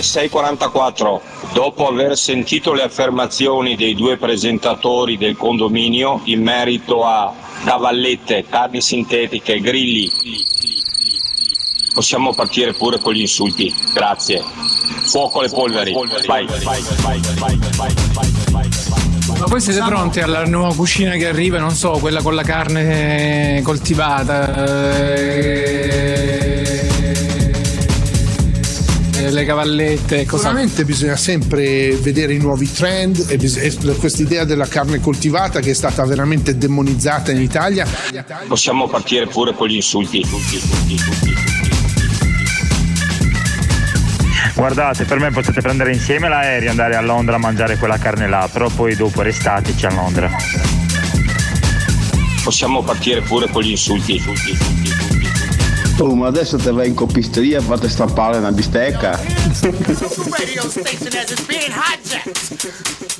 3644. Dopo aver sentito le affermazioni dei due presentatori del condominio in merito a cavallette, carni sintetiche, grilli, possiamo partire pure con gli insulti. Grazie. Fuoco alle polveri. Vai. Ma voi siete pronti alla nuova cucina che arriva? Non so, quella con la carne coltivata. eh, Le cavallette, cosa Sicuramente bisogna sempre vedere i nuovi trend e bis- e questa idea della carne coltivata che è stata veramente demonizzata in Italia. Possiamo partire pure con gli insulti. Guardate, per me potete prendere insieme l'aereo e andare a Londra a mangiare quella carne là, però poi dopo restateci a Londra. Possiamo partire pure con gli insulti. Oh, ma adesso te vai in copisteria e fate stampare una bistecca.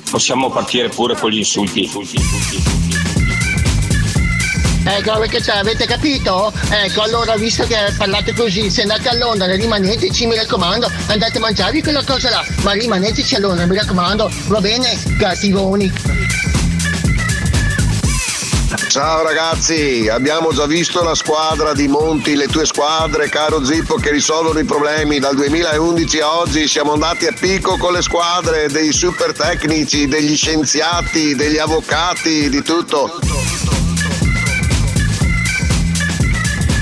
Possiamo partire pure con gli insulti. Ecco perché c'è, avete capito? Ecco, allora visto che parlate così, se andate a Londra rimaneteci, mi raccomando, andate a mangiarvi quella cosa là, ma rimaneteci a Londra, mi raccomando, va bene? Cattivoni. Ciao ragazzi, abbiamo già visto la squadra di Monti, le tue squadre, caro Zippo, che risolvono i problemi. Dal 2011 a oggi siamo andati a picco con le squadre dei super tecnici, degli scienziati, degli avvocati, di tutto.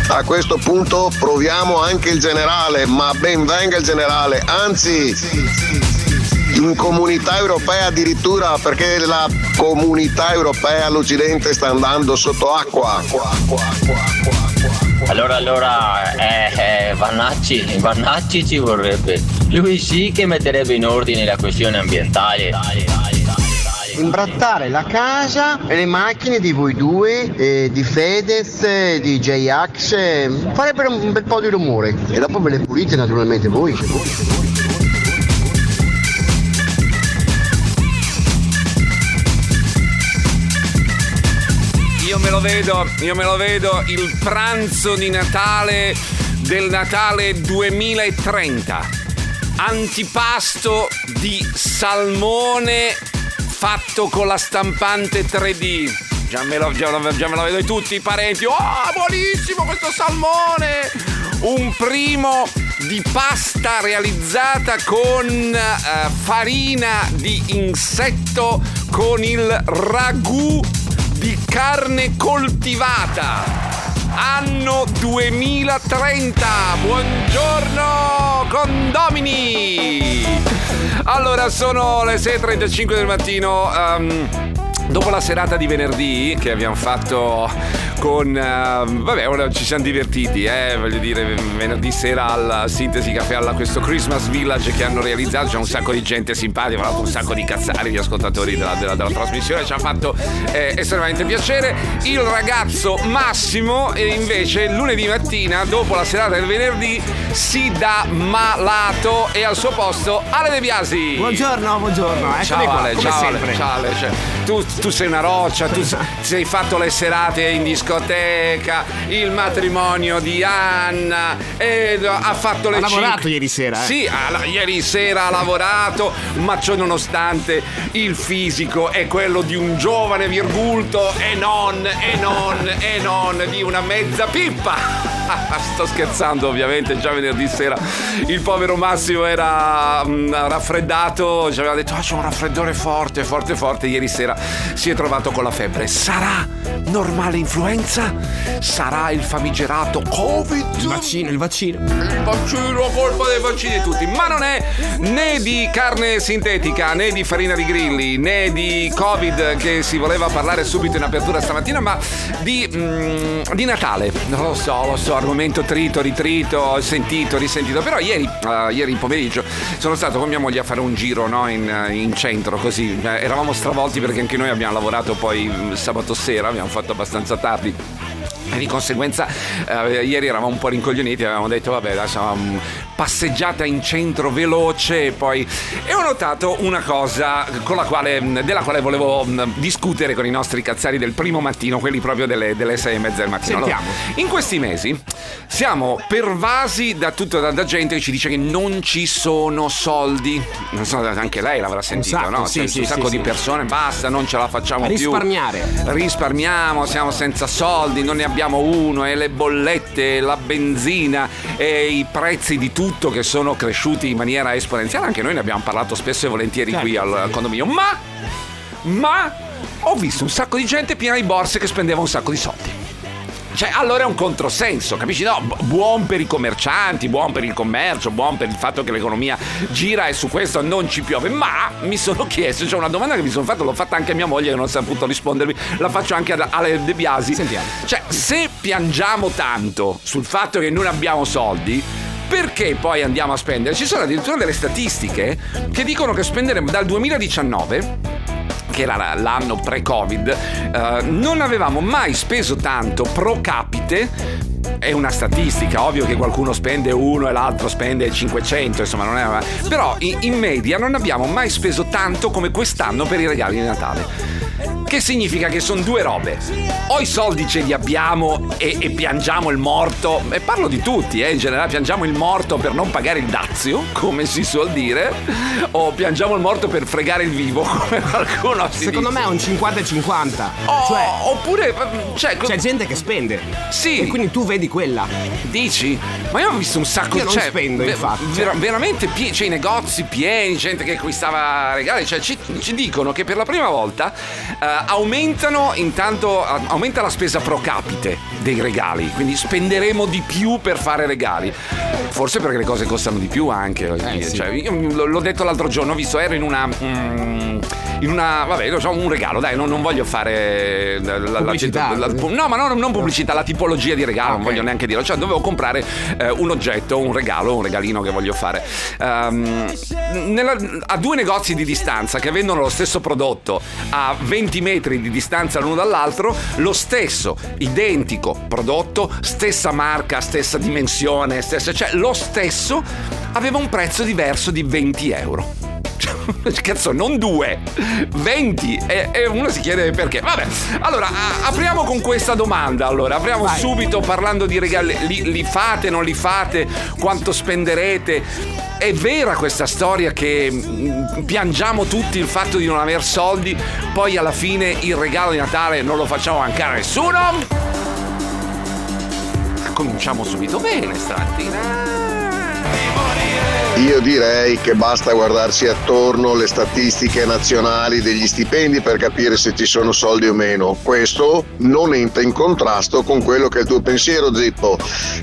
A questo punto proviamo anche il generale, ma ben venga il generale, anzi in comunità europea addirittura perché la comunità europea all'Occidente sta andando sotto acqua. Allora, allora, eh, eh, Vannacci, Vannacci ci vorrebbe. Lui sì che metterebbe in ordine la questione ambientale. Imbrattare la casa e le macchine di voi due, eh, di Fedez, eh, di J-Ax, eh, farebbero un bel po' di rumore. E dopo ve le pulite naturalmente voi. Io me lo vedo, io me lo vedo il pranzo di Natale del Natale 2030. Antipasto di salmone fatto con la stampante 3D. Già me lo, già già me lo vedo tutti i parenti. Oh, buonissimo questo salmone! Un primo di pasta realizzata con eh, farina di insetto con il ragù di carne coltivata. Anno 2030. Buongiorno condomini. Allora sono le 6.35 del mattino. ehm, Dopo la serata di venerdì che abbiamo fatto con... eh, vabbè, ora ci siamo divertiti, eh, voglio dire, venerdì sera alla Sintesi Caffè, alla questo Christmas Village che hanno realizzato, c'è un sacco di gente simpatica, un sacco di cazzari, di ascoltatori della, della- della trasmissione, ci ha fatto eh, estremamente piacere. Il ragazzo Massimo invece lunedì mattina, dopo la serata del venerdì, si dà malato e al suo posto Ale De Biasi. Buongiorno, buongiorno. Eccomi Ciao qua, Ale, come ciao Ale, ciao Ale, cioè, tu, tu sei una roccia, tu sei fatto le serate in discoteca, il matrimonio di Anna, e ha fatto le Ha lavorato cinque- ieri sera, eh? Sì, ha- ieri sera ha lavorato, ma ciò nonostante il fisico è quello di un giovane virgulto e non, e non, e non di una mezza pippa. Sto scherzando ovviamente, già venerdì sera il povero Massimo era mm, raffreddato, ci aveva detto ah c'è un raffreddore forte, forte, forte, ieri sera si è trovato con la febbre. Sarà normale influenza? Sarà il famigerato Covid? Il vaccino, il vaccino. Il vaccino, colpa dei vaccini tutti, ma non è né di carne sintetica, né di farina di grilli, né di Covid che si voleva parlare subito in apertura stamattina, ma di, mm, di Natale. Non lo so, lo so, argomento trito, ritrito, sentito, risentito. Però ieri, eh, ieri pomeriggio sono stato con mia moglie a fare un giro no, in, in centro, così. Eh, eravamo stravolti perché anche noi abbiamo lavorato poi mm, sabato sera, abbiamo fatto abbastanza tardi. E di conseguenza eh, ieri eravamo un po' rincoglioniti, avevamo detto vabbè adesso mm, passeggiata in centro veloce e poi e ho notato una cosa con la quale, della quale volevo mh, discutere con i nostri cazzari del primo mattino, quelli proprio delle, delle sei e mezza del mattino. Allora, in questi mesi siamo pervasi da tutta da, gente che ci dice che non ci sono soldi. Non so, anche lei l'avrà sentito, sacco, no? sì, Cioè, sì, un sacco sì. di persone, basta, non ce la facciamo Risparmiare. più. Risparmiamo, siamo senza soldi, non ne abbiamo uno, e le bollette, la benzina e i prezzi di tutto che sono cresciuti in maniera esponenziale. Anche noi ne abbiamo parlato spesso e volentieri Certo, qui al, al condominio. Ma, ma ho visto un sacco di gente piena di borse che spendeva un sacco di soldi. Cioè, allora è un controsenso, capisci? No, bu- buon per i commercianti, buon per il commercio, buon per il fatto che l'economia gira e su questo non ci piove. Ma mi sono chiesto, c'è una domanda che mi sono fatto, l'ho fatta anche a mia moglie che non ha saputo rispondermi, la faccio anche ad Ale De Biasi. Sentiamo. Cioè, se piangiamo tanto sul fatto che non abbiamo soldi, perché poi andiamo a spendere? Ci sono addirittura delle statistiche che dicono che spenderemo dal 2019 che era l'anno pre-Covid, eh, non avevamo mai speso tanto pro capite. È una statistica, ovvio che qualcuno spende uno e l'altro spende 500, insomma non è... Però in, media non abbiamo mai speso tanto come quest'anno per i regali di Natale. Che significa che sono due robe. O i soldi ce li abbiamo e, e piangiamo il morto, e parlo di tutti, eh, in generale piangiamo il morto per non pagare il dazio, come si suol dire, o piangiamo il morto per fregare il vivo, come qualcuno si Secondo dice. me è un 50 e 50. Oh, Cioè, oppure cioè, c'è gente che spende. Sì. E quindi tu vedi quella. Dici? Ma io ho visto un sacco Io non cioè, spendo, infatti. vera- veramente pieni, cioè i negozi pieni, gente che acquistava regali, cioè ci, ci dicono che per la prima volta eh, aumentano intanto eh, aumenta la spesa pro capite dei regali, quindi spenderemo di più per fare regali. Forse perché le cose costano di più anche. voglio dire. sì. Cioè, l'ho detto l'altro giorno, ho visto, ero in una. mm, in una. Vabbè, lo so, un regalo, dai, non, non voglio fare. La, la- la- Pubblicità. la- no, ma no, non pubblicità, la tipologia di regalo, non Ok. voglio neanche dirlo. Cioè, dovevo comprare eh, un oggetto, un regalo, un regalino che voglio fare. Ehm, nella- a due negozi di distanza che vendono lo stesso prodotto a 20 metri di distanza l'uno dall'altro, lo stesso, identico prodotto, stessa marca, stessa dimensione, stessa, cioè lo stesso, aveva un prezzo diverso di 20 euro. Cazzo, non due, 20 e, e uno si chiede perché. Vabbè, allora a- apriamo con questa domanda. Allora, apriamo subito parlando di regali. Li, li fate, non li fate? Quanto spenderete? È vera questa storia che mm, piangiamo tutti il fatto di non aver soldi, poi alla fine il regalo di Natale non lo facciamo mancare a nessuno? Cominciamo subito bene stamattina. Io direi che basta guardarsi attorno le statistiche nazionali degli stipendi per capire se ci sono soldi o meno. Questo non entra in contrasto con quello che è il tuo pensiero, Zippo.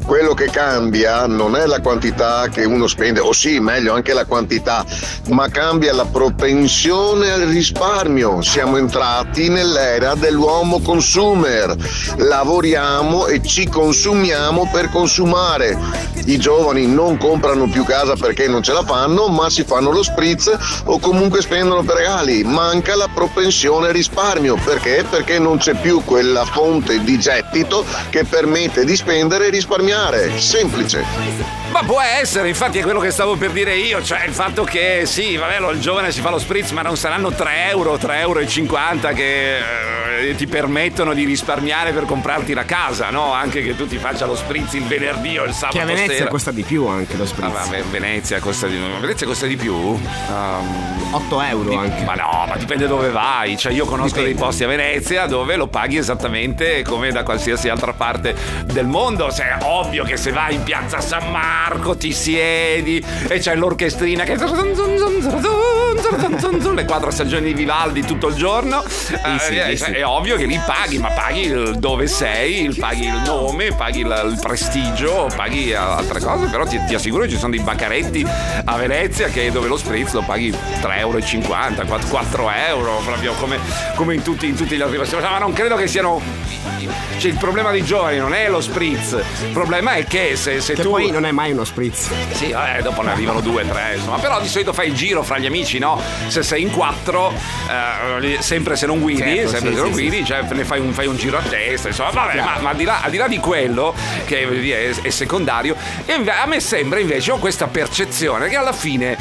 Quello che cambia non è la quantità che uno spende, o sì, meglio anche la quantità, ma cambia la propensione al risparmio. Siamo entrati nell'era dell'uomo consumer. Lavoriamo e ci consumiamo per consumare. I giovani non comprano più casa perché non ce la fanno, ma si fanno lo spritz o comunque spendono per regali. Manca la propensione risparmio. Perché? Perché non c'è più quella fonte di gettito che permette di spendere e risparmiare. Semplice. Ma può essere, infatti è quello che stavo per dire io, cioè il fatto che sì, vabbè, il giovane si fa lo spritz, ma non saranno 3 euro, 3,50 euro e 50 che eh, ti permettono di risparmiare per comprarti la casa, no? Anche che tu ti faccia lo spritz il venerdì o il sabato Che a Venezia sera. costa di più anche lo Ah, spritz. ma Ve- Venezia costa di, Venezia costa di più? Um, 8 euro anche. ma no, ma dipende dove vai. Cioè, io conosco Dipende. dei posti a Venezia dove lo paghi esattamente come da qualsiasi altra parte del mondo. Cioè, è ovvio che se vai in piazza San Marco ti siedi e c'è l'orchestrina che. Le quattro stagioni di Vivaldi tutto il giorno. Eh, sì, eh, sì, sì. È ovvio che lì paghi, ma paghi il dove sei, il- paghi il nome, paghi il, il prestigio, paghi altre cose. Però ti, ti assicuro che ci sono dei baccaretti a Venezia che dove lo spritz lo paghi 3,50 euro, 4, 4 euro, proprio come, come in, tutti, in tutti gli altri posti. Ma non credo che siano. Cioè, il problema dei giovani non è lo spritz, il problema è che se, se Che tu. poi non è mai uno spritz. Sì, vabbè, dopo ne arrivano due, tre, insomma. Però di solito fai il giro fra gli amici, no? se sei in quattro, eh, sempre se non guidi, Certo, sempre sì, se non sì, guidi, cioè ne fai un, fai un giro a testa, insomma, vabbè, ma, ma al, di là, al di là di quello, che è, è secondario, a me sembra invece, ho questa percezione che alla fine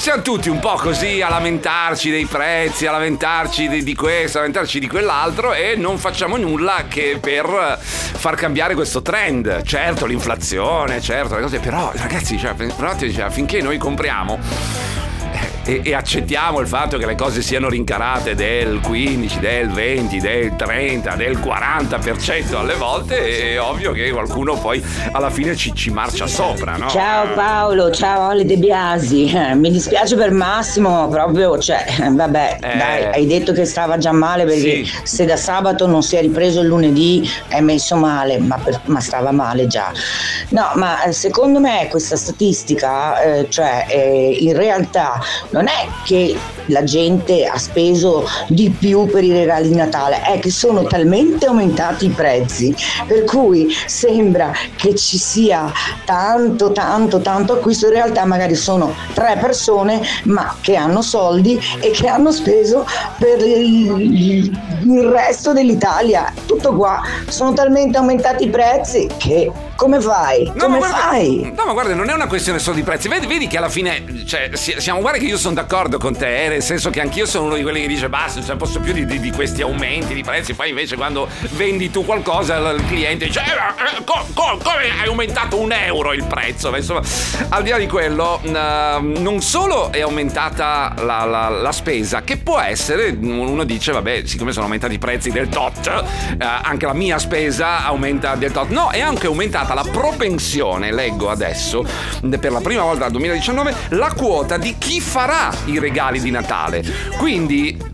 siamo tutti un po' così a lamentarci dei prezzi, a lamentarci di, di questo, a lamentarci di quell'altro e non facciamo nulla che per far cambiare questo trend. Certo, l'inflazione, certo, le cose, però ragazzi, cioè, un cioè, finché noi compriamo e, e accettiamo il fatto che le cose siano rincarate del 15, del 20, del 30, del 40% alle volte, è ovvio che qualcuno poi alla fine ci, ci marcia sopra, no? Ciao Paolo, ciao Ale De Biasi. Mi dispiace per Massimo, proprio, cioè, vabbè, Eh. dai, hai detto che stava già male perché Sì. se da sabato non si è ripreso il lunedì è messo male, ma, per- ma stava male già. No, ma eh, secondo me questa statistica, eh, cioè, eh, in realtà non è che la gente ha speso di più per i regali di Natale, è che sono talmente aumentati i prezzi, per cui sembra che ci sia tanto, tanto, tanto acquisto. In realtà magari sono tre persone, ma che hanno soldi e che hanno speso per il, resto dell'Italia. Tutto qua. Sono talmente aumentati i prezzi che come fai? No, come ma guarda, fai? No, ma guarda, non è una questione solo di prezzi. Vedi, vedi che alla fine, cioè, si- siamo, guarda che io sono d'accordo con te, eh, nel senso che anch'io sono uno di quelli che dice basta, non ce ne posso più di, di- di questi aumenti di prezzi. Poi invece quando vendi tu qualcosa, il cliente dice, eh, eh, co- co- come hai aumentato un euro il prezzo? Ma Insomma, al di là di quello, ehm, non solo è aumentata la, la- la spesa, che può essere, uno dice, vabbè, siccome sono aumentati i prezzi del tot, eh, anche la mia spesa aumenta del tot. No, è anche aumentata la propensione, leggo adesso, per la prima volta dal 2019, la quota di chi farà i regali di Natale. Quindi,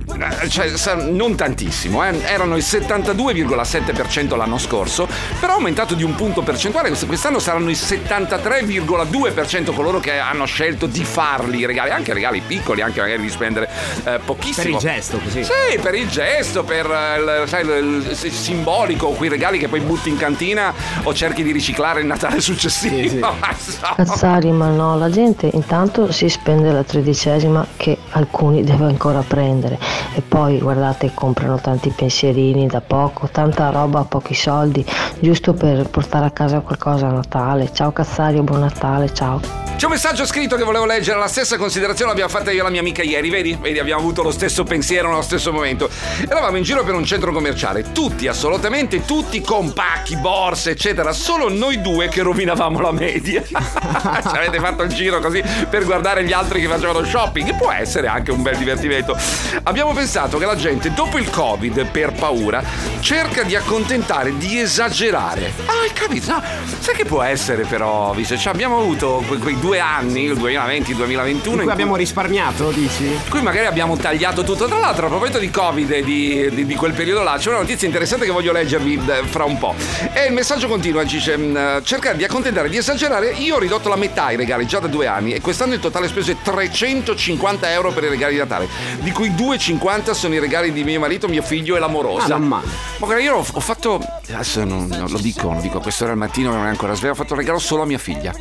cioè, sa- non tantissimo, eh, erano il 72,7% l'anno scorso, però è aumentato di un punto percentuale. Quest- Quest'anno saranno il 73,2% coloro che hanno scelto di farli i regali, anche regali piccoli, anche magari di spendere eh, pochissimo. Per il gesto, così. Sì, per il gesto, per eh, il, sai, il- il simbolico, quei regali che poi butti in cantina o cerchi di riciclare il Natale successivo. Ma insomma. Cazzari, ma no, la gente intanto si spende la tredicesima che alcuni deve ancora prendere e poi guardate comprano tanti pensierini da poco, tanta roba a pochi soldi, giusto per portare a casa qualcosa a Natale. Ciao Cazzari, buon Natale, ciao. C'è un messaggio scritto che volevo leggere, la stessa considerazione l'abbiamo fatta io e la mia amica ieri, vedi? Vedi, abbiamo avuto lo stesso pensiero nello stesso momento. Eravamo in giro per un centro commerciale, tutti, assolutamente tutti, con pacchi, borse, eccetera, solo noi due che rovinavamo la media. Ci avete fatto il giro così per guardare gli altri che facevano shopping, può essere anche un bel divertimento. Abbiamo pensato che la gente, dopo il Covid, per paura, cerca di accontentare, di esagerare. Ah, hai capito? No, sai che può essere però, visto, cioè, abbiamo avuto que- quei due anni, il 2020-2021, In cui abbiamo risparmiato, dici? cui magari abbiamo tagliato tutto. Tra l'altro, a proposito di Covid e di, di- di quel periodo là, c'è una notizia interessante che voglio leggervi eh, fra un po'. E il messaggio continua, dice: mh, cercare di accontentare, di esagerare. Io ho ridotto la metà i regali già da due anni e quest'anno il totale speso è 350 euro per i regali di Natale, di cui 2,50 sono i regali di mio marito, mio figlio e l'amorosa. Ah, non. Ma guarda, io ho, fatto. Adesso non, non lo dico, lo dico, questo era il mattino, non è ancora sveglio. Ho fatto un regalo solo a mia figlia.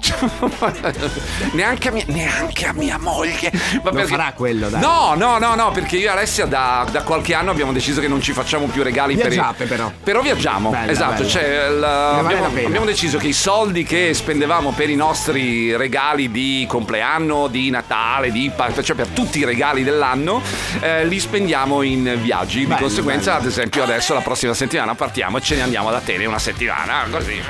neanche, a mia, neanche a mia moglie. Ma Non farà quello, dai. No, no, no, no, perché io e Alessia da, da qualche anno abbiamo deciso che non ci facciamo più regali Viaggiate, per i- però. Però viaggiamo, Bella, esatto. bella. Cioè, vale abbiamo, abbiamo deciso che i soldi che spendevamo per i nostri regali di compleanno, di Natale, di cioè per tutti i regali dell'anno, eh, li spendiamo in viaggi. Di Bello, conseguenza, bello. ad esempio, adesso la prossima settimana partiamo e ce ne andiamo ad Atene una settimana. Così.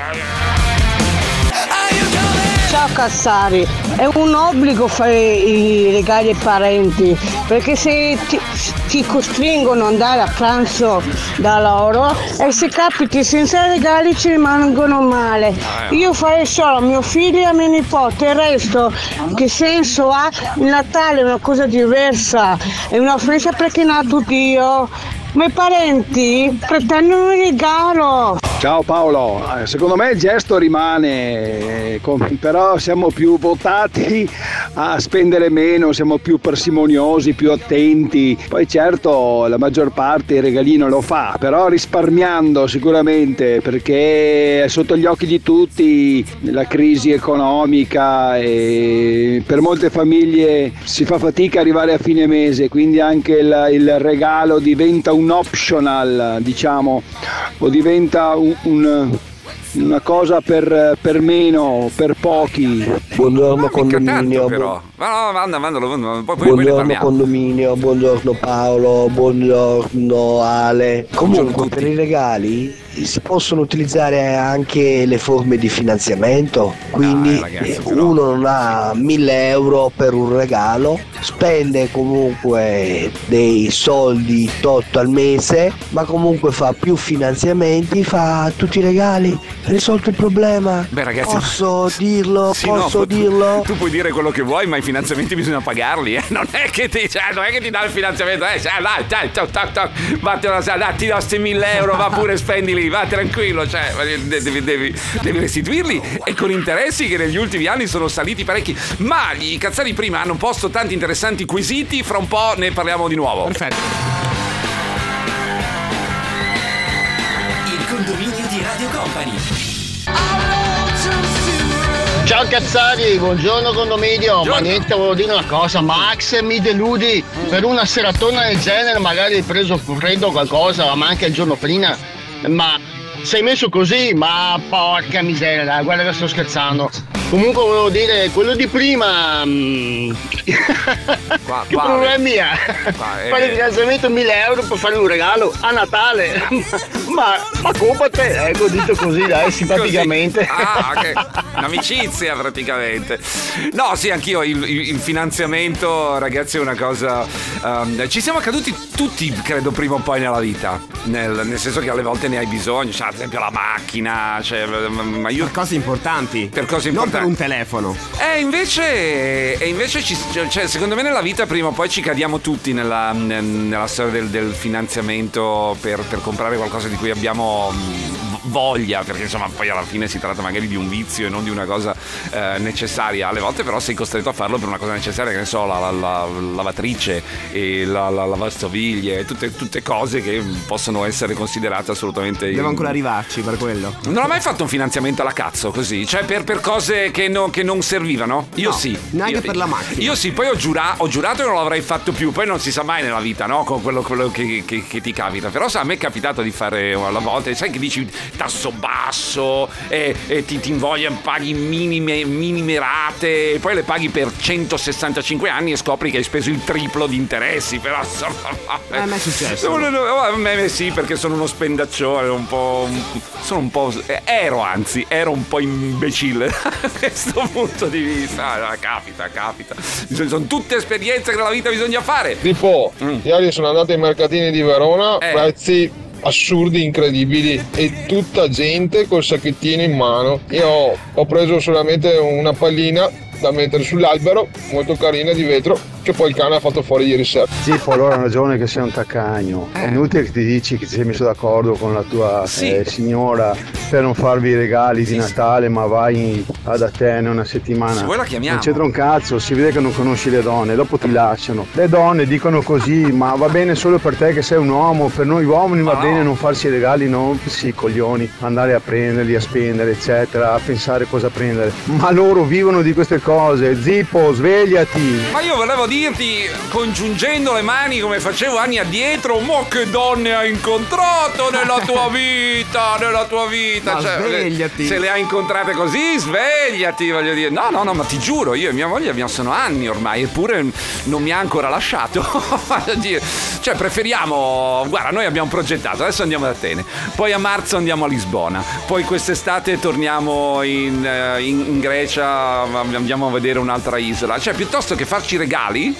Ciao Cassari, è un obbligo fare i regali ai parenti perché se ti, ti costringono ad andare a pranzo da loro e se capiti senza regali ci rimangono male. Io farei solo a mio figlio e a mio nipote, il resto che senso ha? Il Natale è una cosa diversa, è una festa perché è nato Dio. Ma i parenti pretendono un regalo. Ciao Paolo, Eh, secondo me il gesto rimane, eh, però siamo più votati a spendere meno, siamo più parsimoniosi, più attenti. Poi certo la maggior parte il regalino lo fa, però risparmiando sicuramente perché è sotto gli occhi di tutti la crisi economica e per molte famiglie si fa fatica arrivare a fine mese, quindi anche il, il regalo diventa un optional, diciamo, o diventa un- un- una cosa per, per meno, per pochi. Buongiorno tanto condominio. però. Ma no, manda, mandalo, mandalo, poi, Buongiorno condominio, buongiorno Paolo, buongiorno Ale. Comunque per i regali si possono utilizzare anche le forme di finanziamento, quindi eh, ragazzi, uno non ha 1000 euro per un regalo, spende comunque dei soldi tot al mese, ma comunque fa più finanziamenti, fa tutti i regali, risolto il problema. Beh, ragazzi, Posso dirlo? Sì, no, posso tu- dirlo? Tu puoi dire quello che vuoi, ma i finanziamenti bisogna pagarli, eh. Non è che ti, cioè, non è che ti dà il finanziamento, eh. Cioè, dai, dai, toc, toc, toc, vattene, dai, ti do sti mille euro, va pure, spendili, va tranquillo, cioè, devi, devi- devi restituirli e con interessi che negli ultimi anni sono saliti parecchi. Ma i cazzari prima hanno posto tanti interessanti quesiti, fra un po' ne parliamo di nuovo. Perfetto. Ciao Cazzari, buongiorno condominio. Ma niente, volevo dire una cosa, Max mi deludi per una seratona del genere, magari hai preso freddo o qualcosa, ma anche il giorno prima. Ma sei messo così? Ma porca miseria, dai, guarda che sto scherzando. Comunque volevo dire, quello di prima. mm, che qua- problemi ha? Qua, eh. Fare il finanziamento 1000 euro per fare un regalo a Natale. ma, ma compate, ecco, detto così, dai, simpaticamente. Così. Ah, ok. Un'amicizia praticamente. No, sì, anch'io il, il- finanziamento, ragazzi, è una cosa. ehm, ci siamo caduti tutti, credo, prima o poi nella vita. Nel, nel senso che alle volte ne hai bisogno, cioè, ad esempio la macchina, cioè, ma io. Per cose importanti. Per cose Non importanti. per un telefono. E invece, e invece ci- cioè, secondo me nella vita prima o poi ci cadiamo tutti nella, nella storia del, del finanziamento per, per comprare qualcosa di cui abbiamo mm, voglia, perché insomma poi alla fine si tratta magari di un vizio e non di una cosa eh, necessaria. Alle volte però sei costretto a farlo per una cosa necessaria, che ne so, la, la- la lavatrice e la, la lavastoviglie, tutte, tutte cose che possono essere considerate assolutamente... Devo ancora arrivarci per quello. Non ho mai fatto un finanziamento alla cazzo così, cioè per, per cose che, no- che non servivano? Io No, sì. neanche Io- per la macchina. Io sì, poi ho, giura- ho giurato che non l'avrei fatto più, poi non si sa mai nella vita, no? Con quello, quello che, che- che ti capita. Però sa, a me è capitato di fare alla volta, sai che dici tasso basso e, e ti, ti invogliano, paghi minime, minime rate, e poi le paghi per 165 anni e scopri che hai speso il triplo di interessi, però insomma... Eh, a me è successo. No, no, no, a me sì, perché sono uno spendaccione, un po'. Sono un po'. Ero anzi, ero un po' imbecille da questo punto di vista. Ah, Capita, capita. Sono tutte esperienze che nella vita bisogna fare. Tipo, ieri sono andato ai mercatini di Verona, Eh. prezzi assurdi, incredibili e tutta gente col sacchettino in mano. Io ho, preso solamente una pallina da mettere sull'albero, molto carina di vetro, che poi il cane ha fatto fuori ieri sera. Sì, allora ha ragione che sei un taccagno. Eh. È inutile che ti dici che ti sei messo d'accordo con la tua eh, signora per non farvi i regali di Natale, ma vai ad Atene una settimana. Se vuoi la chiamiamo. Non c'entra un cazzo, si vede che non conosci le donne, dopo ti lasciano. Le donne dicono così, ma va bene solo per te che sei un uomo, per noi uomini va no. bene non farsi i regali, non sì, coglioni, andare a prenderli, a spendere, eccetera, a pensare cosa prendere. Ma loro vivono di queste cose. Zippo, svegliati! Ma io volevo dirti, congiungendo le mani come facevo anni addietro, mo che donne hai incontrato nella tua vita, nella tua vita. Ma Cioè, svegliati. Se le hai incontrate così, svegliati, voglio dire. No, no, no, ma ti giuro, io e mia moglie abbiamo, sono anni ormai, eppure non mi ha ancora lasciato. Voglio dire, cioè, preferiamo. Guarda, noi abbiamo progettato, adesso andiamo ad Atene, poi a marzo andiamo a Lisbona, poi quest'estate torniamo in, eh, in- in Grecia, andiamo a vedere un'altra isola. Cioè, piuttosto che farci regali,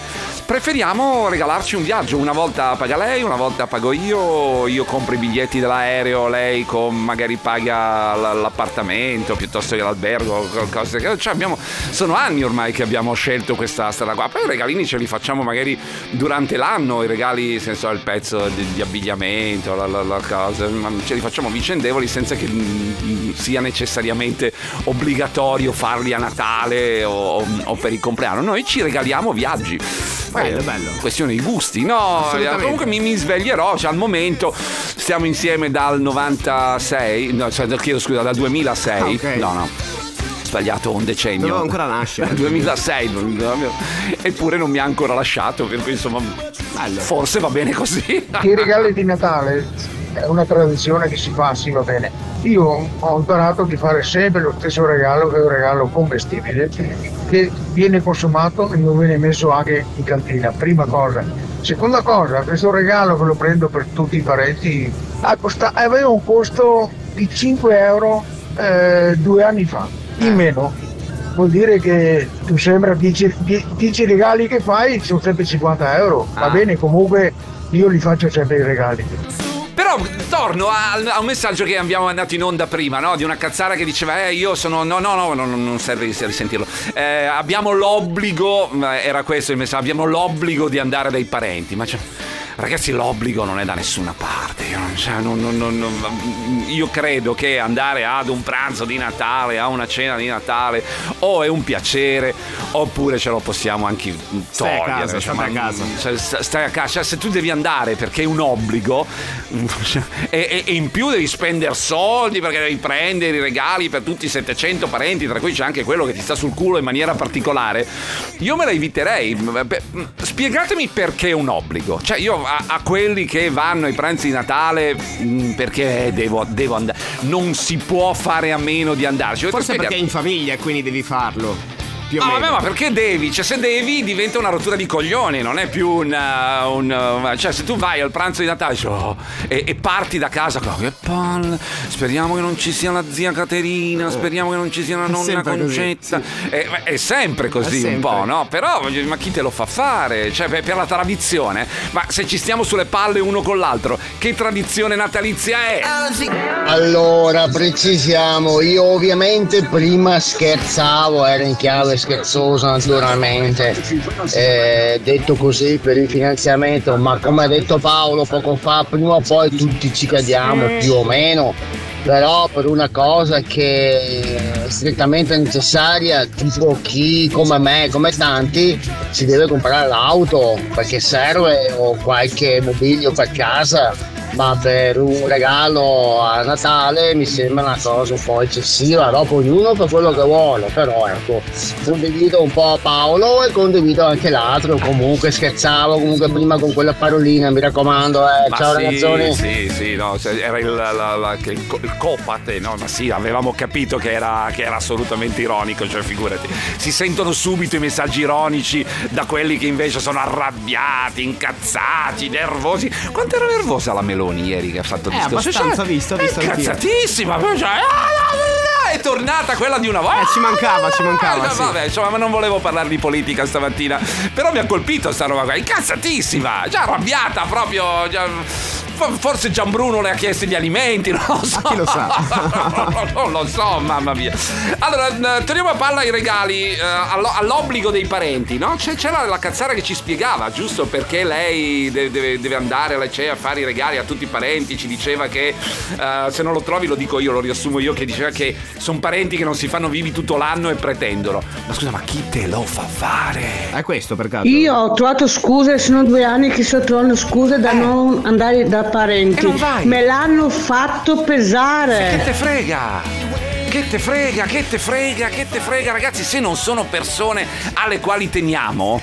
preferiamo regalarci un viaggio. Una volta paga lei, una volta pago io, io compro i biglietti dell'aereo, lei con- magari paga l'appartamento piuttosto che l'albergo, cose. Cioè, abbiamo, sono anni ormai che abbiamo scelto questa strada qua. Poi i regalini ce li facciamo magari durante l'anno, i regali regali, nel senso il pezzo di, di abbigliamento, la, la- la cosa, ma ce li facciamo vicendevoli senza che mm, sia necessariamente obbligatorio farli a Natale o, o per il compleanno. Noi ci regaliamo viaggi. Bello, Eh, bello. Questione di gusti, no? Assolutamente. Comunque mi, mi sveglierò, cioè al momento stiamo insieme dal 96, no, cioè, chiedo scusa, dal 2006. Ah, ok. No, no. Sbagliato un decennio. Dovevo ancora nascere. Dal 2006, non- eppure non mi ha ancora lasciato, per cui insomma forse va bene così. I regali di Natale è una tradizione che si fa, sì va bene. Io ho imparato di fare sempre lo stesso regalo che è un regalo commestibile che viene consumato e non viene messo anche in cantina, prima cosa. Seconda cosa, questo regalo che lo prendo per tutti i parenti costa- aveva un costo di 5 euro eh, due anni fa, in meno. Vuol dire che tu sembra 10, 10 regali che fai sono sempre 50 euro. Va bene, comunque io li faccio sempre i regali. Però torno a, a un messaggio che abbiamo mandato in onda prima, no? Di una cazzara che diceva, eh, io sono. No, no, no, no, no, non serve ris- risentirlo. Eh, abbiamo l'obbligo, era questo il messaggio, abbiamo l'obbligo di andare dai parenti. Ma cioè, ragazzi, l'obbligo non è da nessuna parte. Io, non- cioè, non- non- non- io credo che andare ad un pranzo di Natale, a una cena di Natale, o è un piacere, oppure ce lo possiamo anche Stai a togliere. casa, cioè, state a ma- casa. cioè, sta- stai a casa, Cioè, se tu devi andare perché è un obbligo e, e- in più devi spendere soldi perché devi prendere i regali per tutti i 700 parenti, tra cui c'è anche quello che ti sta sul culo in maniera particolare, io me la eviterei. Beh, Spiegatemi perché è un obbligo. Cioè, io a, a quelli che vanno ai pranzi di Natale mm, perché devo, devo andare, non si può fare a meno di andarci. Forse perché è in famiglia quindi devi farlo. Più o No, meno. vabbè, ma perché devi? Cioè, se devi diventa una rottura di coglioni, non è più un. uh, un, uh, cioè, se tu vai al pranzo di Natale "Oh", e, e parti da casa, oh, che palle, speriamo che non ci sia la zia Caterina, speriamo che non ci sia la Eh. Nonna sempre così, Concetta. È, è sempre così È un po', no? Però, ma chi te lo fa fare? Cioè, per per la tradizione. Ma se ci stiamo sulle palle uno con l'altro, che tradizione natalizia è? Allora, precisiamo, io ovviamente prima scherzavo, era in chiave scherzosa naturalmente, eh, detto così per il finanziamento, ma come ha detto Paolo poco fa, prima o poi tutti ci cadiamo più o meno, però per una cosa che è strettamente necessaria, tipo chi come me, come tanti, si deve comprare l'auto perché serve o qualche mobilio per casa ma per un regalo a Natale mi sembra una cosa un po' eccessiva, dopo ognuno fa quello che vuole, però ecco, condivido un po' Paolo e condivido anche l'altro, comunque scherzavo comunque prima con quella parolina, mi raccomando, eh. Ma ciao sì, ragazzoni. Sì, sì, no, cioè, era il, la- la- il, il copate, no? Ma sì, avevamo capito che era, che era assolutamente ironico, cioè figurati. Si sentono subito i messaggi ironici da quelli che invece sono arrabbiati, incazzati, nervosi. Quanto era nervosa la Meloni ieri che ha fatto il Eh, discorso? abbastanza, visto, è visto anch'io. incazzatissima, proprio, cioè, ah, ah, ah, è tornata quella di una volta. Eh, ci mancava, ci mancava, Eh, sì. Vabbè, insomma, ma non volevo parlare di politica stamattina. Però mi ha colpito sta roba qua. Incazzatissima, già arrabbiata proprio. già- Forse Gianbruno le ha chiesto gli alimenti, non lo so. chi lo sa? non lo so, mamma mia. Allora, eh, torniamo a palla ai regali, eh, allo- all'obbligo dei parenti, no? C'è, c'era la cazzara che ci spiegava, giusto? Perché lei de- deve, deve andare alla CEA a fare i regali a tutti i parenti. Ci diceva che, eh, se non lo trovi, lo dico io, lo riassumo io, che diceva che sono parenti che non si fanno vivi tutto l'anno e pretendono. Ma scusa, ma chi te lo fa fare? È questo per caso? Io ho trovato scuse, sono due anni che sto trovando scuse da non andare da parenti. Non vai. Me l'hanno fatto Che pesare. te frega? Che te frega, che te frega, che te frega, ragazzi, se non sono persone alle quali teniamo.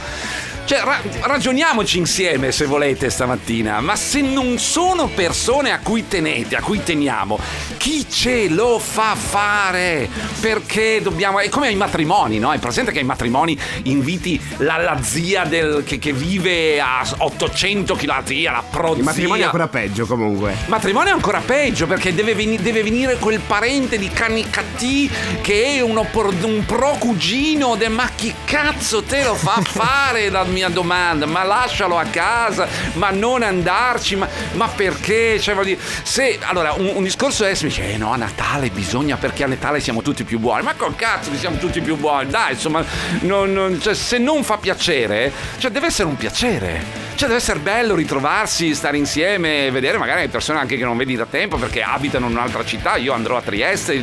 Cioè, ra- ragioniamoci insieme se volete stamattina, ma se non sono persone a cui tenete, a cui teniamo, chi ce lo fa fare? Perché dobbiamo. È come ai matrimoni, no? È presente che ai matrimoni inviti la, la zia del- che, che vive a 800 km, la prozia. Il matrimonio è ancora peggio comunque. Matrimonio è ancora peggio perché deve, veni- deve venire quel parente di Canicattì che è un pro cugino. de- ma chi cazzo te lo fa fare la mia domanda? Ma lascialo a casa, ma non andarci, ma, ma perché? Cioè, dire, se allora un, un discorso è se mi dice, eh no, a Natale bisogna perché a Natale siamo tutti più buoni. Ma col cazzo che siamo tutti più buoni? Dai, insomma, non- non- cioè, se non fa piacere, cioè deve essere un piacere. Cioè, deve essere bello ritrovarsi, stare insieme, vedere magari persone anche che non vedi da tempo perché abitano in un'altra città. Io andrò a Trieste,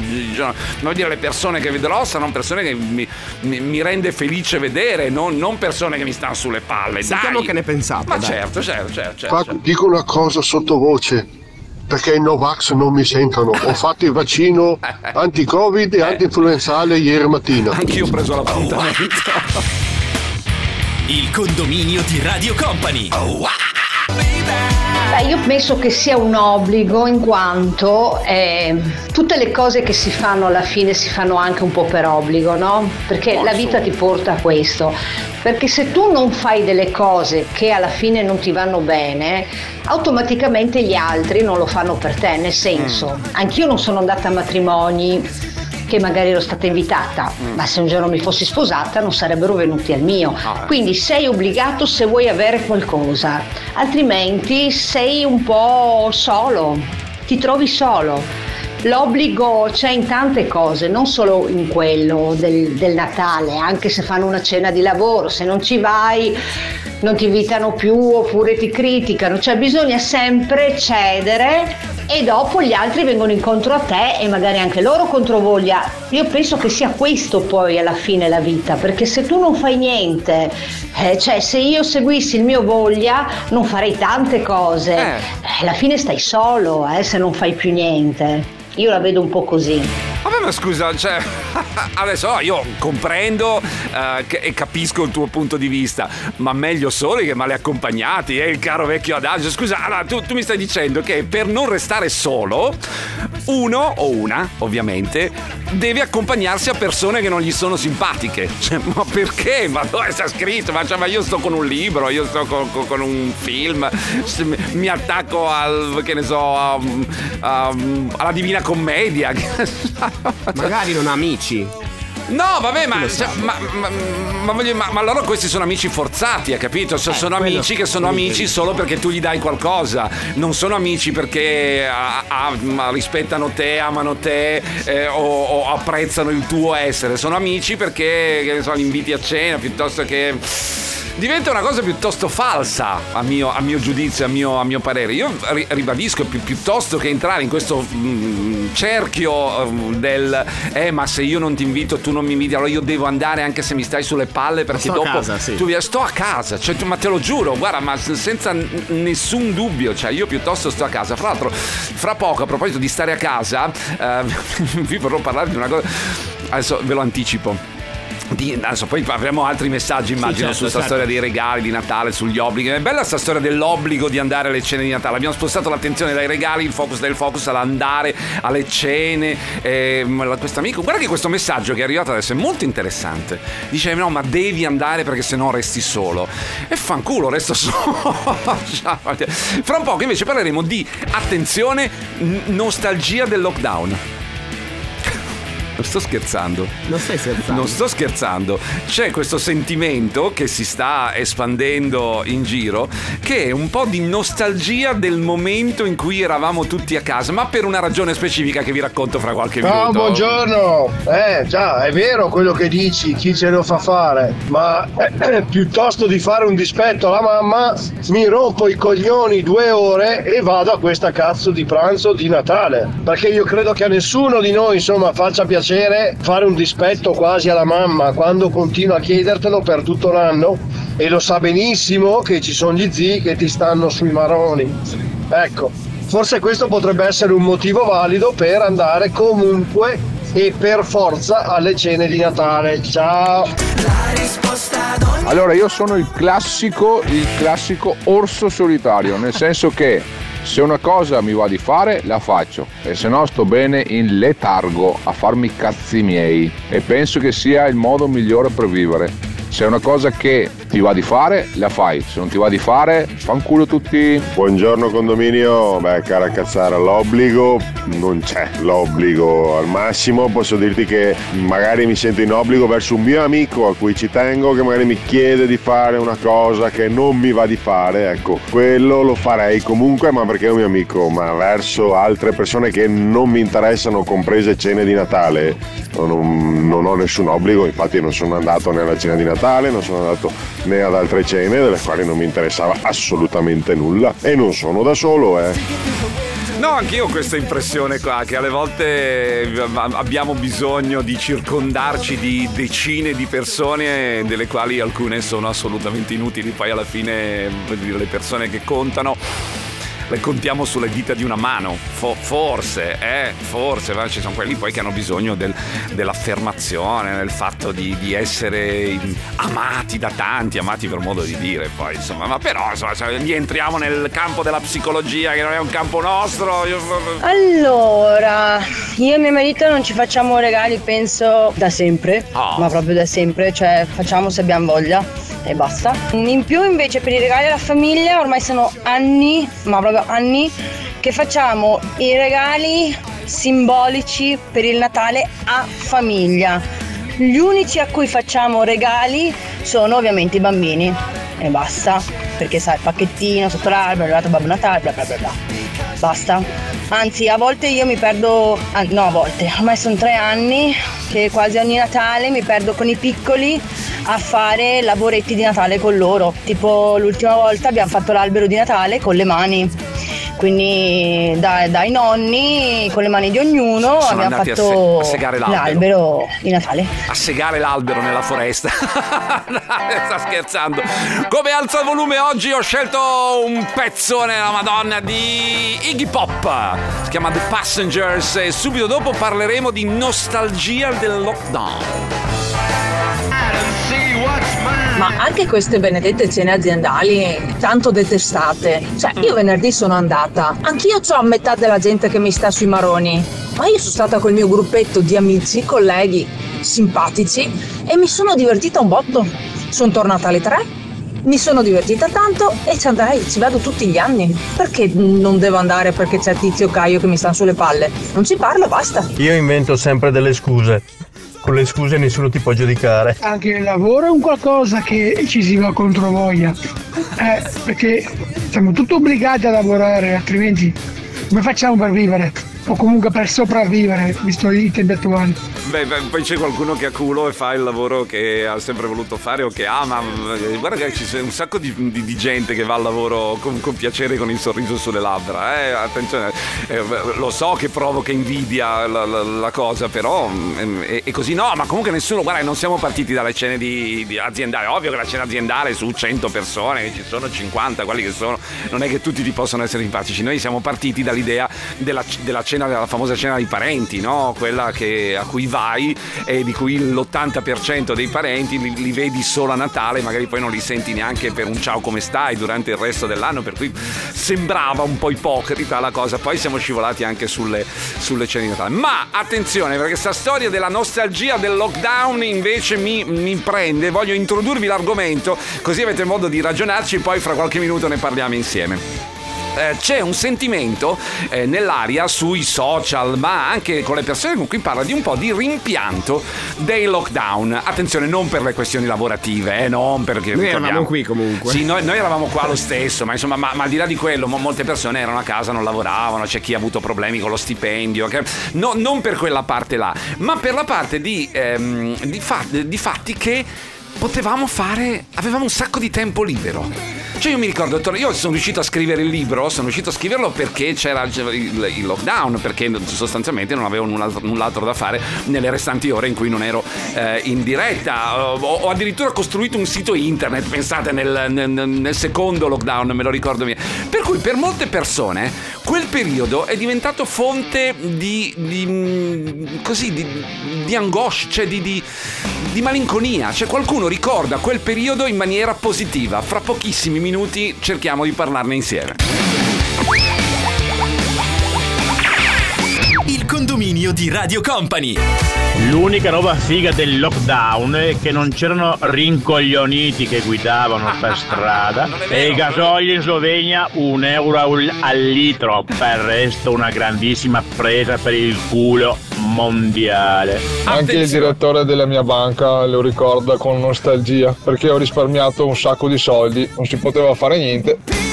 voglio dire, le persone che vedrò saranno persone che mi, mi- mi rende felice vedere, non, non persone che mi stanno sulle palle. Sentiamo dai. che ne pensate. Ma dai. certo, certo, certo. certo, certo. dico una cosa sottovoce, perché i Novax non mi sentono. Ho fatto il vaccino anti-Covid e anti-influenzale ieri mattina. Anch'io ho preso l'appuntamento. Il condominio di Radio Company. Beh, io penso che sia un obbligo in quanto eh, tutte le cose che si fanno alla fine si fanno anche un po' per obbligo, no? Perché la vita ti porta a questo. Perché se tu non fai delle cose che alla fine non ti vanno bene, automaticamente gli altri non lo fanno per te. Nel senso, anch'io non sono andata a matrimoni che magari ero stata invitata, ma se un giorno mi fossi sposata non sarebbero venuti al mio. Quindi sei obbligato se vuoi avere qualcosa, altrimenti sei un po' solo, ti trovi solo. L'obbligo c'è in tante cose, non solo in quello del, del Natale, anche se fanno una cena di lavoro, se non ci vai non ti invitano più oppure ti criticano, cioè bisogna sempre cedere e dopo gli altri vengono incontro a te e magari anche loro contro voglia. Io penso che sia questo poi alla fine la vita, perché se tu non fai niente, eh, cioè se io seguissi il mio voglia non farei tante cose, Eh, alla fine stai solo eh, se non fai più niente. Io la vedo un po' così. Vabbè, ma scusa, cioè, adesso io comprendo eh, e capisco il tuo punto di vista, ma meglio soli che male accompagnati, è il caro vecchio adagio. Scusa, allora, tu, tu mi stai dicendo che per non restare solo, uno o una, ovviamente, deve accompagnarsi a persone che non gli sono simpatiche. Cioè, ma perché? Ma dove sta scritto? Ma, cioè, ma io sto con un libro, io sto con, con- con un film, mi attacco al, che ne so, a- a- alla Divina Commedia. Magari non ha amici. No, vabbè, ma, cioè, ma, ma- ma voglio- ma- allora questi sono amici forzati, hai capito? Cioè, sono quello- amici che sono amici solo perché tu gli dai qualcosa. Non sono amici perché ah, ma rispettano te, amano te eh, o, o apprezzano il tuo essere. Sono amici perché che ne so, li inviti a cena piuttosto che. Diventa una cosa piuttosto falsa, a mio, a mio giudizio, a mio, a mio parere. Io ri- ribadisco, pi- piuttosto che entrare in questo mm, cerchio mm, del eh, ma se io non ti invito, tu non mi inviti, allora io devo andare anche se mi stai sulle palle perché Sto a dopo casa, sì. tu vi- sto a casa, cioè, tu- ma te lo giuro, guarda, ma senza n- nessun dubbio, cioè io piuttosto sto a casa. Fra l'altro, fra poco, a proposito di stare a casa, eh, vi vorrò parlare di una cosa, adesso ve lo anticipo. Di- adesso poi avremo altri messaggi immagino certo, su questa certo. storia dei regali di Natale, sugli obblighi. È bella sta storia dell'obbligo di andare alle cene di Natale. Abbiamo spostato l'attenzione dai regali, il focus del focus all'andare alle cene. Ehm, questo amico, guarda che questo messaggio che è arrivato adesso è molto interessante. Dice: No, ma devi andare perché sennò resti solo. E fanculo, resto solo. Fra un poco invece parleremo di attenzione, n- nostalgia del lockdown. Non sto scherzando. Non stai scherzando. Non sto scherzando. C'è questo sentimento che si sta espandendo in giro, che è un po' di nostalgia del momento in cui eravamo tutti a casa, ma per una ragione specifica che vi racconto fra qualche Ciao, minuto. buongiorno. Eh, già, è vero quello che dici, chi ce lo fa fare, ma eh, piuttosto di fare un dispetto alla mamma, mi rompo i coglioni due ore e vado a questa cazzo di pranzo di Natale. Perché io credo che a nessuno di noi, insomma, faccia piacere fare un dispetto quasi alla mamma quando continua a chiedertelo per tutto l'anno e lo sa benissimo che ci sono gli zii che ti stanno sui maroni. Ecco, forse questo potrebbe essere un motivo valido per andare comunque e per forza alle cene di Natale. Ciao! Allora io sono il classico, il classico orso solitario, nel senso che se una cosa mi va di fare la faccio e se no sto bene in letargo a farmi i cazzi miei e penso che sia il modo migliore per vivere. Se è una cosa che ti va di fare, la fai, se non ti va di fare, fanculo tutti. Buongiorno condominio, beh cara cazzara, l'obbligo non c'è, l'obbligo al massimo, posso dirti che magari mi sento in obbligo verso un mio amico a cui ci tengo che magari mi chiede di fare una cosa che non mi va di fare, ecco, quello lo farei comunque ma perché è un mio amico, ma verso altre persone che non mi interessano, comprese cene di Natale, non, non ho nessun obbligo, infatti non sono andato nella cena di Natale, non sono andato né ad altre cene delle quali non mi interessava assolutamente nulla. E non sono da solo, eh. No, anch'io ho questa impressione qua, che alle volte eh, abbiamo bisogno di circondarci di decine di persone, delle quali alcune sono assolutamente inutili, poi alla fine le persone che contano le contiamo sulle dita di una mano. Fo- forse, eh, forse, ma ci sono quelli poi che hanno bisogno del- dell'affermazione, del fatto di, di essere amati da tanti, amati per modo di dire, poi insomma, ma però insomma, se lì entriamo nel campo della psicologia che non è un campo nostro. Io... Allora, io e mio marito non ci facciamo regali, penso da sempre, Ah. ma proprio da sempre, cioè facciamo se abbiamo voglia e basta. In più invece per i regali alla famiglia ormai sono anni, ma proprio anni, che facciamo i regali simbolici per il Natale a famiglia. Gli unici a cui facciamo regali sono ovviamente i bambini e basta, perché sai, il pacchettino sotto l'albero, è arrivato Babbo Natale, bla bla bla bla. Basta. Anzi, a volte io mi perdo, no a volte, ormai sono tre anni che quasi ogni Natale mi perdo con i piccoli a fare lavoretti di Natale con loro. Tipo l'ultima volta abbiamo fatto l'albero di Natale con le mani. Quindi da- dai nonni, con le mani di ognuno, Sono abbiamo andati a fatto se- a segare l'albero. l'albero di Natale. a segare l'albero nella foresta. Sta scherzando. Come alza il volume oggi ho scelto un pezzone la Madonna di Iggy Pop. Si chiama The Passengers e subito dopo parleremo di nostalgia del lockdown. Ma anche queste benedette cene aziendali, tanto detestate. Cioè, io venerdì sono andata. Anch'io ho metà della gente che mi sta sui maroni. Ma io sono stata col mio gruppetto di amici, colleghi simpatici e mi sono divertita un botto. Sono tornata alle tre, mi sono divertita tanto e ci andrei, ci vado tutti gli anni. Perché non devo andare perché c'è Tizio Caio che mi sta sulle palle? Non ci parlo, basta. Io invento sempre delle scuse. Con le scuse nessuno ti può giudicare. Anche il lavoro è un qualcosa che ci si va contro voglia. Eh, perché siamo tutti obbligati a lavorare, altrimenti come facciamo per vivere? O comunque per sopravvivere, visto i tempi attuali. Beh, beh, poi c'è qualcuno che ha culo e fa il lavoro che ha sempre voluto fare o che ama. Guarda che sono un sacco di, di- di gente che va al lavoro con, con piacere, con il sorriso sulle labbra. Eh, attenzione, eh, lo so che provoca invidia la, la- la cosa, però mm, è, è così. No, ma comunque nessuno, guarda, non siamo partiti dalle cene di, di aziendali. Ovvio che la cena aziendale su 100 persone, ci sono 50, quelli che sono, non è che tutti ti possono essere simpatici. Noi siamo partiti dall'idea della, della cena, della famosa cena dei parenti, no? Quella che, a cui vai e di cui l'80% dei parenti li, li vedi solo a Natale, magari poi non li senti neanche per un ciao come stai durante il resto dell'anno, per cui sembrava un po' ipocrita la cosa. Poi siamo scivolati anche sulle, sulle cene di Natale. Ma attenzione, perché questa storia della nostalgia del lockdown invece mi, mi prende. Voglio introdurvi l'argomento, così avete modo di ragionarci, poi fra qualche minuto ne parliamo insieme. Eh, c'è un sentimento eh, nell'aria sui social, ma anche con le persone con cui parla di un po' di rimpianto dei lockdown. Attenzione, non per le questioni lavorative, eh, non perché. Noi eravamo qui comunque. Sì, noi, noi eravamo qua lo stesso, ma insomma, ma, ma al di là di quello, mo- molte persone erano a casa, non lavoravano, c'è chi ha avuto problemi con lo stipendio. che- no- non per quella parte là, ma per la parte di, ehm, di fa- di fatti che potevamo fare, avevamo un sacco di tempo libero. Cioè io mi ricordo, io sono riuscito a scrivere il libro, sono riuscito a scriverlo perché c'era il, il lockdown, perché sostanzialmente non avevo null'altro, null'altro da fare nelle restanti ore in cui non ero eh, in diretta. Ho, ho addirittura costruito un sito internet, pensate nel, nel- nel secondo lockdown, me lo ricordo mia. Per cui per molte persone quel periodo è diventato fonte di, di, mm, così, di, di angoscia, cioè di, di, di malinconia. Cioè qualcuno ricorda quel periodo in maniera positiva. Fra pochissimi minuti cerchiamo di parlarne insieme. Il condominio di Radio Company. L'unica roba figa del lockdown è che non c'erano rincoglioniti che guidavano per strada e i gasolio in Slovenia un euro al- al litro. Per il resto una grandissima presa per il culo mondiale. Anche il direttore della mia banca lo ricorda con nostalgia perché ho risparmiato un sacco di soldi, non si poteva fare niente.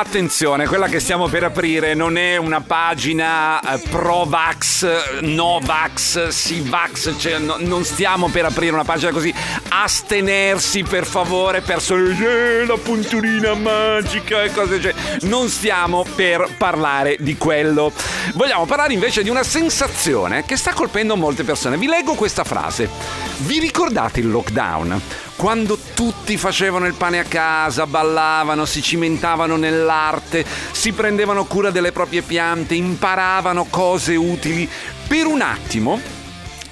Attenzione, quella che stiamo per aprire non è una pagina eh, pro-vax, no-vax, sì-vax, cioè, no- non stiamo per aprire una pagina così. Astenersi per favore, persone, eh, la punturina magica e cose cioè, Non stiamo per parlare di quello. Vogliamo parlare invece di una sensazione che sta colpendo molte persone. Vi leggo questa frase. Vi ricordate il lockdown? Quando tutti facevano il pane a casa, ballavano, si cimentavano nell'arte, si prendevano cura delle proprie piante, imparavano cose utili. Per un attimo,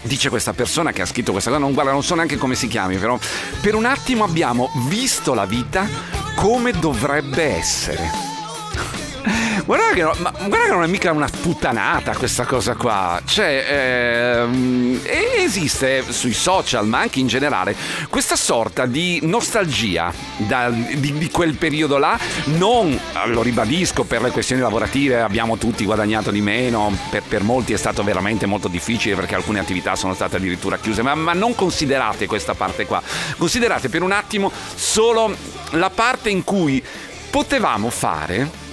dice questa persona che ha scritto questa cosa, non, guarda, non so neanche come si chiami, però per un attimo abbiamo visto la vita come dovrebbe essere. Guarda che, no- ma guarda che non è mica una puttanata questa cosa qua. Cioè, ehm, esiste sui social, ma anche in generale, questa sorta di nostalgia da- di, di quel periodo là. Non, eh, lo ribadisco, per le questioni lavorative abbiamo tutti guadagnato di meno. Per, per molti è stato veramente molto difficile perché alcune attività sono state addirittura chiuse. Ma, ma non considerate questa parte qua. Considerate per un attimo solo la parte in cui potevamo fare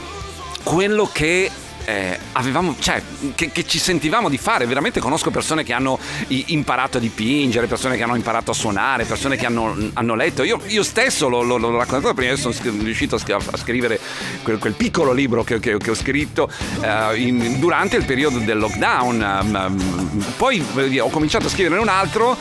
quello che eh, avevamo, cioè, che, che ci sentivamo di fare. Veramente conosco persone che hanno imparato a dipingere, persone che hanno imparato a suonare, persone che hanno, hanno letto. Io, io stesso l'ho, l'ho- l'ho raccontato prima, io sono riuscito a, scri- a scrivere quel, quel piccolo libro che, che- che ho scritto eh, in- durante il periodo del lockdown. Um, poi eh, ho cominciato a scrivere un altro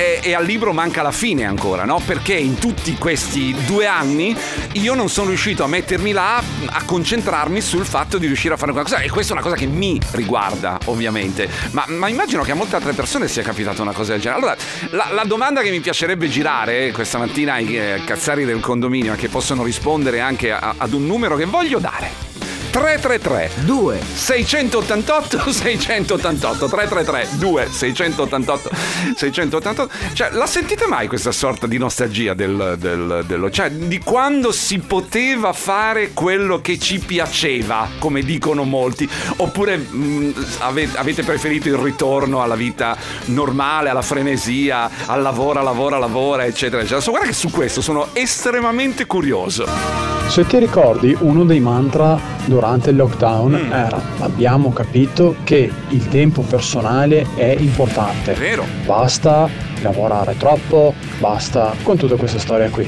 e, e al libro manca la fine ancora, no? Perché in tutti questi due anni io non sono riuscito a mettermi là a concentrarmi sul fatto di riuscire a fare qualcosa. E questa è una cosa che mi riguarda, ovviamente. Ma, ma immagino che a molte altre persone sia capitata una cosa del genere. Allora, la, la domanda che mi piacerebbe girare questa mattina ai eh, cazzari del condominio, che possono rispondere anche a- ad un numero che voglio dare. 333 2 688 688 333 2 688 688 cioè la sentite mai questa sorta di nostalgia del, del- dello cioè di quando si poteva fare quello che ci piaceva come dicono molti? Oppure mh, ave- avete preferito il ritorno alla vita normale alla frenesia al lavoro lavora lavora eccetera eccetera? So, guarda che su questo sono estremamente curioso. Se ti ricordi, uno dei mantra durante il lockdown Mm. era abbiamo capito che il tempo personale è importante. Vero. Basta lavorare troppo, basta con tutta questa storia qui.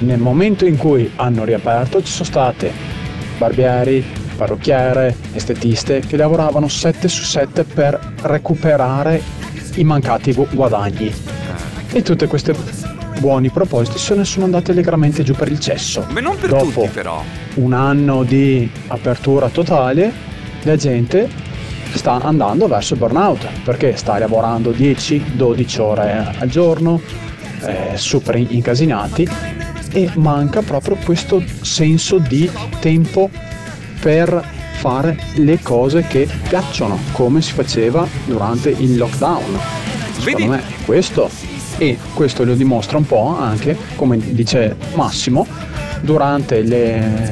Nel momento in cui hanno riaperto ci sono state barbieri, parrucchiere, estetiste che lavoravano 7 su 7 per recuperare i mancati gu- guadagni. E tutte queste buoni propositi se ne sono andati allegramente giù per il cesso. ma non per Dopo tutti però un anno di apertura totale, la gente sta andando verso il burnout perché sta lavorando 10-12 ore al giorno, eh, super incasinati e manca proprio questo senso di tempo per fare le cose che piacciono come si faceva durante il lockdown. Secondo me è questo e questo lo dimostra un po' anche, come dice Massimo, durante le-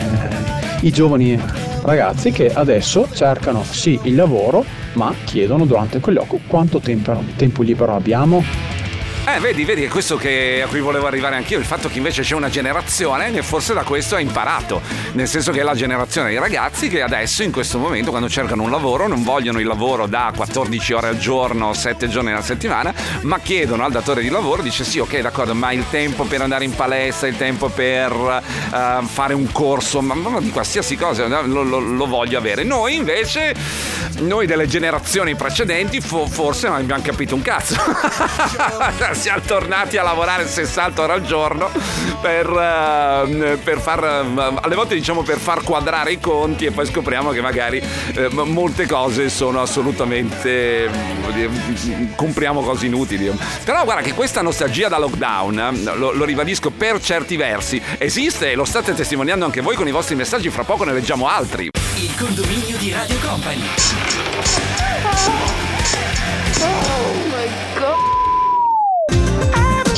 i giovani ragazzi che adesso cercano sì il lavoro, ma chiedono durante il colloquio quanto tempo, tempo libero abbiamo. Eh, vedi, vedi, è questo che, a cui volevo arrivare anch'io, il fatto che invece c'è una generazione che forse da questo ha imparato, nel senso che è la generazione dei ragazzi che adesso in questo momento quando cercano un lavoro non vogliono il lavoro da 14 ore al giorno, 7 giorni alla settimana, ma chiedono al datore di lavoro, dice sì, ok, d'accordo, ma il tempo per andare in palestra, il tempo per eh, fare un corso, ma, ma di qualsiasi cosa, lo, lo- lo voglio avere. Noi invece, noi delle generazioni precedenti, fo- forse non abbiamo capito un cazzo. Siamo tornati a lavorare 60 ore al giorno per, eh, per far, eh, alle volte diciamo per far quadrare i conti e poi scopriamo che magari eh, molte cose sono assolutamente, compriamo cose inutili. Però guarda che questa nostalgia da lockdown, lo, lo ribadisco per certi versi, esiste e lo state testimoniando anche voi con i vostri messaggi, fra poco ne leggiamo altri. Il condominio di Radio Company.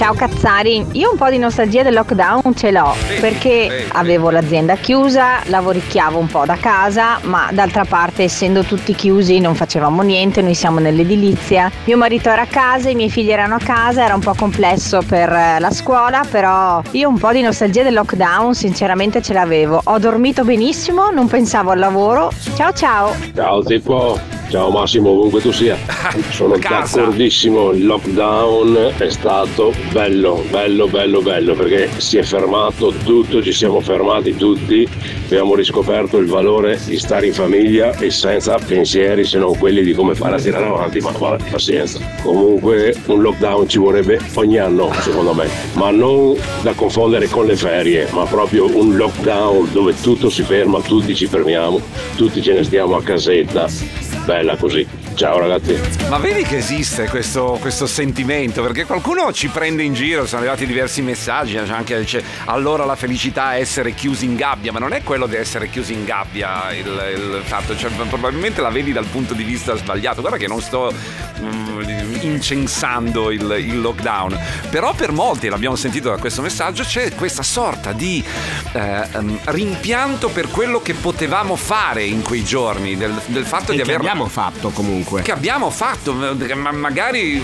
Ciao Cazzari, io un po' di nostalgia del lockdown ce l'ho perché avevo l'azienda chiusa, lavoricchiavo un po' da casa, ma d'altra parte essendo tutti chiusi non facevamo niente, noi siamo nell'edilizia. Mio marito era a casa, i miei figli erano a casa, era un po' complesso per eh, la scuola, però io un po' di nostalgia del lockdown sinceramente ce l'avevo. Ho dormito benissimo, non pensavo al lavoro. Ciao ciao! Ciao Zippo, ciao Massimo, ovunque tu sia. Sono d'accordissimo, il lockdown è stato bello, bello, bello, bello perché si è fermato tutto, ci siamo fermati tutti, abbiamo riscoperto il valore di stare in famiglia e senza pensieri se non quelli di come fare a tirare avanti, ma vabbè, pazienza. Comunque un lockdown ci vorrebbe ogni anno, secondo me, ma non da confondere con le ferie, ma proprio un lockdown dove tutto si ferma, tutti ci fermiamo, tutti ce ne stiamo a casetta. Bella così. Ciao ragazzi. Ma vedi che esiste questo, questo sentimento? Perché qualcuno ci prende in giro, sono arrivati diversi messaggi, c'è anche dice allora la felicità è essere chiusi in gabbia, ma non è quello di essere chiusi in gabbia il, il fatto, cioè, probabilmente la vedi dal punto di vista sbagliato. Guarda che non sto mm, incensando il, il lockdown, però per molti, l'abbiamo sentito da questo messaggio, c'è questa sorta di eh, um, rimpianto per quello che potevamo fare in quei giorni, del, del fatto E di che aver abbiamo fatto comunque. Che abbiamo fatto, ma magari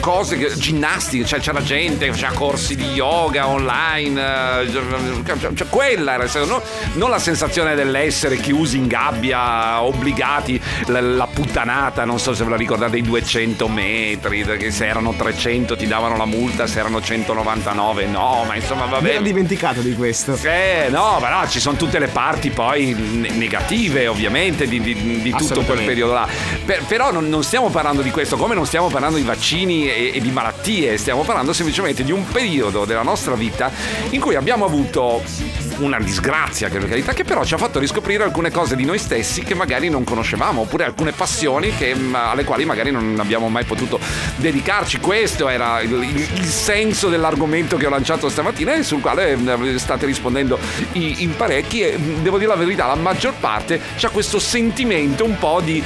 cose, che- ginnastiche, cioè c'era gente che faceva corsi di yoga online, eh, cioè, quella era, no- non la sensazione dell'essere chiusi in gabbia, obbligati, la, la puttanata, non so se ve la ricordate, dei 200 metri, che se erano 300 ti davano la multa, se erano 199 no, ma insomma va Mi bene. ero dimenticato di questo. Eh, no, ma no, ci sono tutte le parti poi ne- negative, ovviamente, di, di- di tutto quel periodo là. Per- però non, non stiamo parlando di questo, come non stiamo parlando di vaccini e, e di malattie, stiamo parlando semplicemente di un periodo della nostra vita in cui abbiamo avuto una disgrazia, che per carità, che però ci ha fatto riscoprire alcune cose di noi stessi che magari non conoscevamo, oppure alcune passioni che, mh, alle quali magari non abbiamo mai potuto dedicarci. Questo era il, il- il senso dell'argomento che ho lanciato stamattina e sul quale mh, state rispondendo in parecchi e mh, devo dire la verità, la maggior parte c'ha questo sentimento un po' di...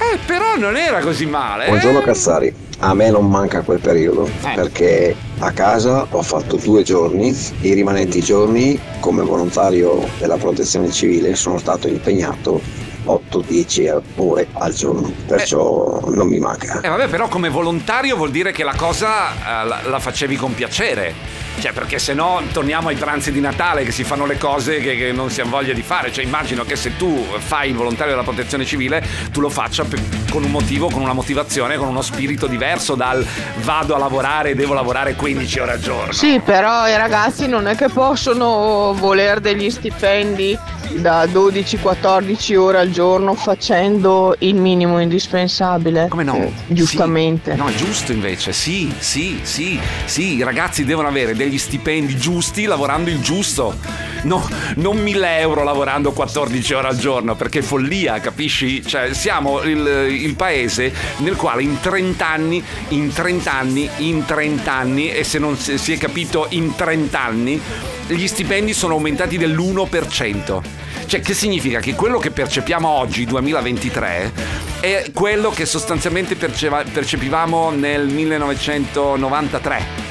Eh, però non era così male. eh." Buongiorno Cazzari, a me non manca quel periodo perché a casa ho fatto due giorni, i rimanenti giorni come volontario della protezione civile sono stato impegnato 8-10 ore al giorno, perciò non mi manca. Eh vabbè, però come volontario vuol dire che la cosa eh, la, la facevi con piacere. Cioè, perché se no torniamo ai pranzi di Natale che si fanno le cose che, che non si ha voglia di fare. Cioè, immagino che se tu fai il volontario della protezione civile, tu lo faccia per- con un motivo, con una motivazione, con uno spirito diverso dal vado a lavorare e devo lavorare 15 ore al giorno. Sì, però i ragazzi non è che possono voler degli stipendi da 12-14 ore al giorno facendo il minimo indispensabile. Come no? giustamente. No, è giusto invece, sì, sì, sì, sì, i ragazzi devono avere degli stipendi giusti lavorando il giusto. No, non 1000 euro lavorando 14 ore al giorno, perché follia, capisci? Cioè, siamo il, il paese nel quale in 30 anni, in 30 anni, in 30 anni, e se non si si è capito in 30 anni, gli stipendi sono aumentati dell'1%. Cioè, che significa che quello che percepiamo oggi, 2023, è quello che sostanzialmente perceva- percepivamo nel 1993.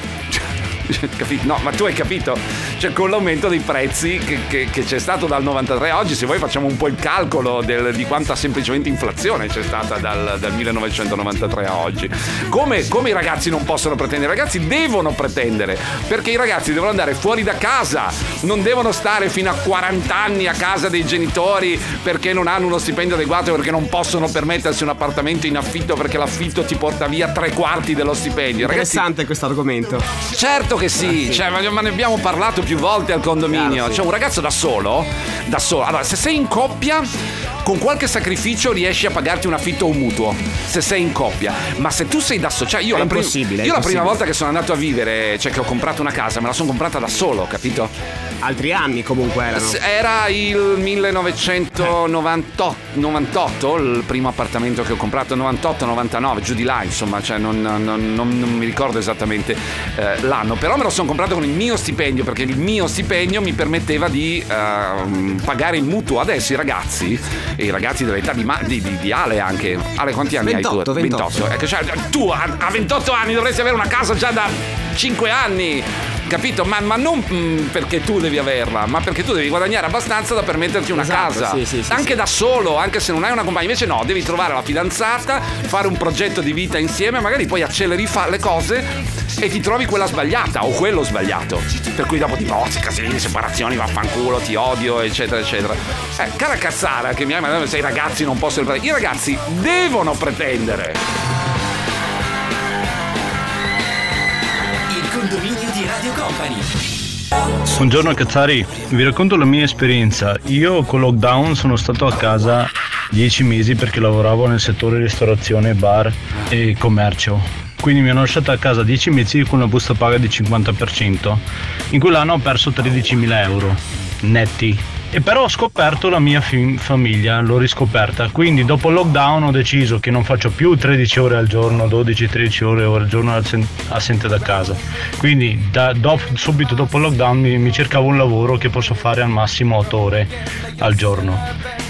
No, ma tu hai capito? Cioè, con l'aumento dei prezzi che, che- che c'è stato dal 93 a oggi, se vuoi facciamo un po' il calcolo del- di quanta semplicemente inflazione c'è stata dal, dal 1993 a oggi. Come, come i ragazzi non possono pretendere? I ragazzi devono pretendere, perché i ragazzi devono andare fuori da casa, non devono stare fino a 40 anni a casa dei genitori perché non hanno uno stipendio adeguato, perché non possono permettersi un appartamento in affitto perché l'affitto ti porta via tre quarti dello stipendio. Interessante questo argomento. Certo che sì, cioè, ma ma ne abbiamo parlato più volte al condominio. C'è un ragazzo da solo, da solo. Allora, se sei in coppia, con qualche sacrificio riesci a pagarti un affitto o un mutuo. Se sei in coppia. Ma se tu sei da cioè io, la, prim- io la prima volta che sono andato a vivere, cioè che ho comprato una casa, me la sono comprata da solo, capito? Altri anni comunque erano. Era il 1998, 98, il primo appartamento che ho comprato, 98-99, giù di là, insomma, cioè non, non- non- non mi ricordo esattamente eh, l'anno, però me lo sono comprato con il mio stipendio perché il mio stipendio mi permetteva di ehm, pagare il mutuo. Adesso i ragazzi i ragazzi dell'età di, Ma- di, di- di Ale anche. Ale, quanti anni 28, hai tu? 28. Ecco, cioè, tu a, a 28 anni dovresti avere una casa già da 5 anni. Capito? Ma, ma non mm, perché tu devi averla, ma perché tu devi guadagnare abbastanza da permetterti una Esatto, casa. sì, sì, sì, anche sì. da solo, anche se non hai una compagna. Invece no, devi trovare la fidanzata, fare un progetto di vita insieme, magari poi acceleri fa- le cose e ti trovi quella sbagliata o quello sbagliato. Per cui dopo ti bozzi, casini, separazioni, vaffanculo, ti odio, eccetera, eccetera. Eh, cara cazzara che mi hai mandato, se i ragazzi non possono pretendere. I ragazzi devono pretendere. Di Radio Company. Buongiorno Cazzari, vi racconto la mia esperienza. Io con lockdown sono stato a casa 10 mesi perché lavoravo nel settore ristorazione, bar e commercio. Quindi mi hanno lasciato a casa 10 mesi con una busta paga di 50%. In quell'anno ho perso 13.000 euro netti. E però ho scoperto la mia fi- famiglia, l'ho riscoperta. Quindi dopo il lockdown ho deciso che non faccio più 13 ore al giorno, 12-13 ore al giorno assen- assente da casa. Quindi da- do- subito dopo il lockdown mi, mi cercavo un lavoro che posso fare al massimo 8 ore al giorno.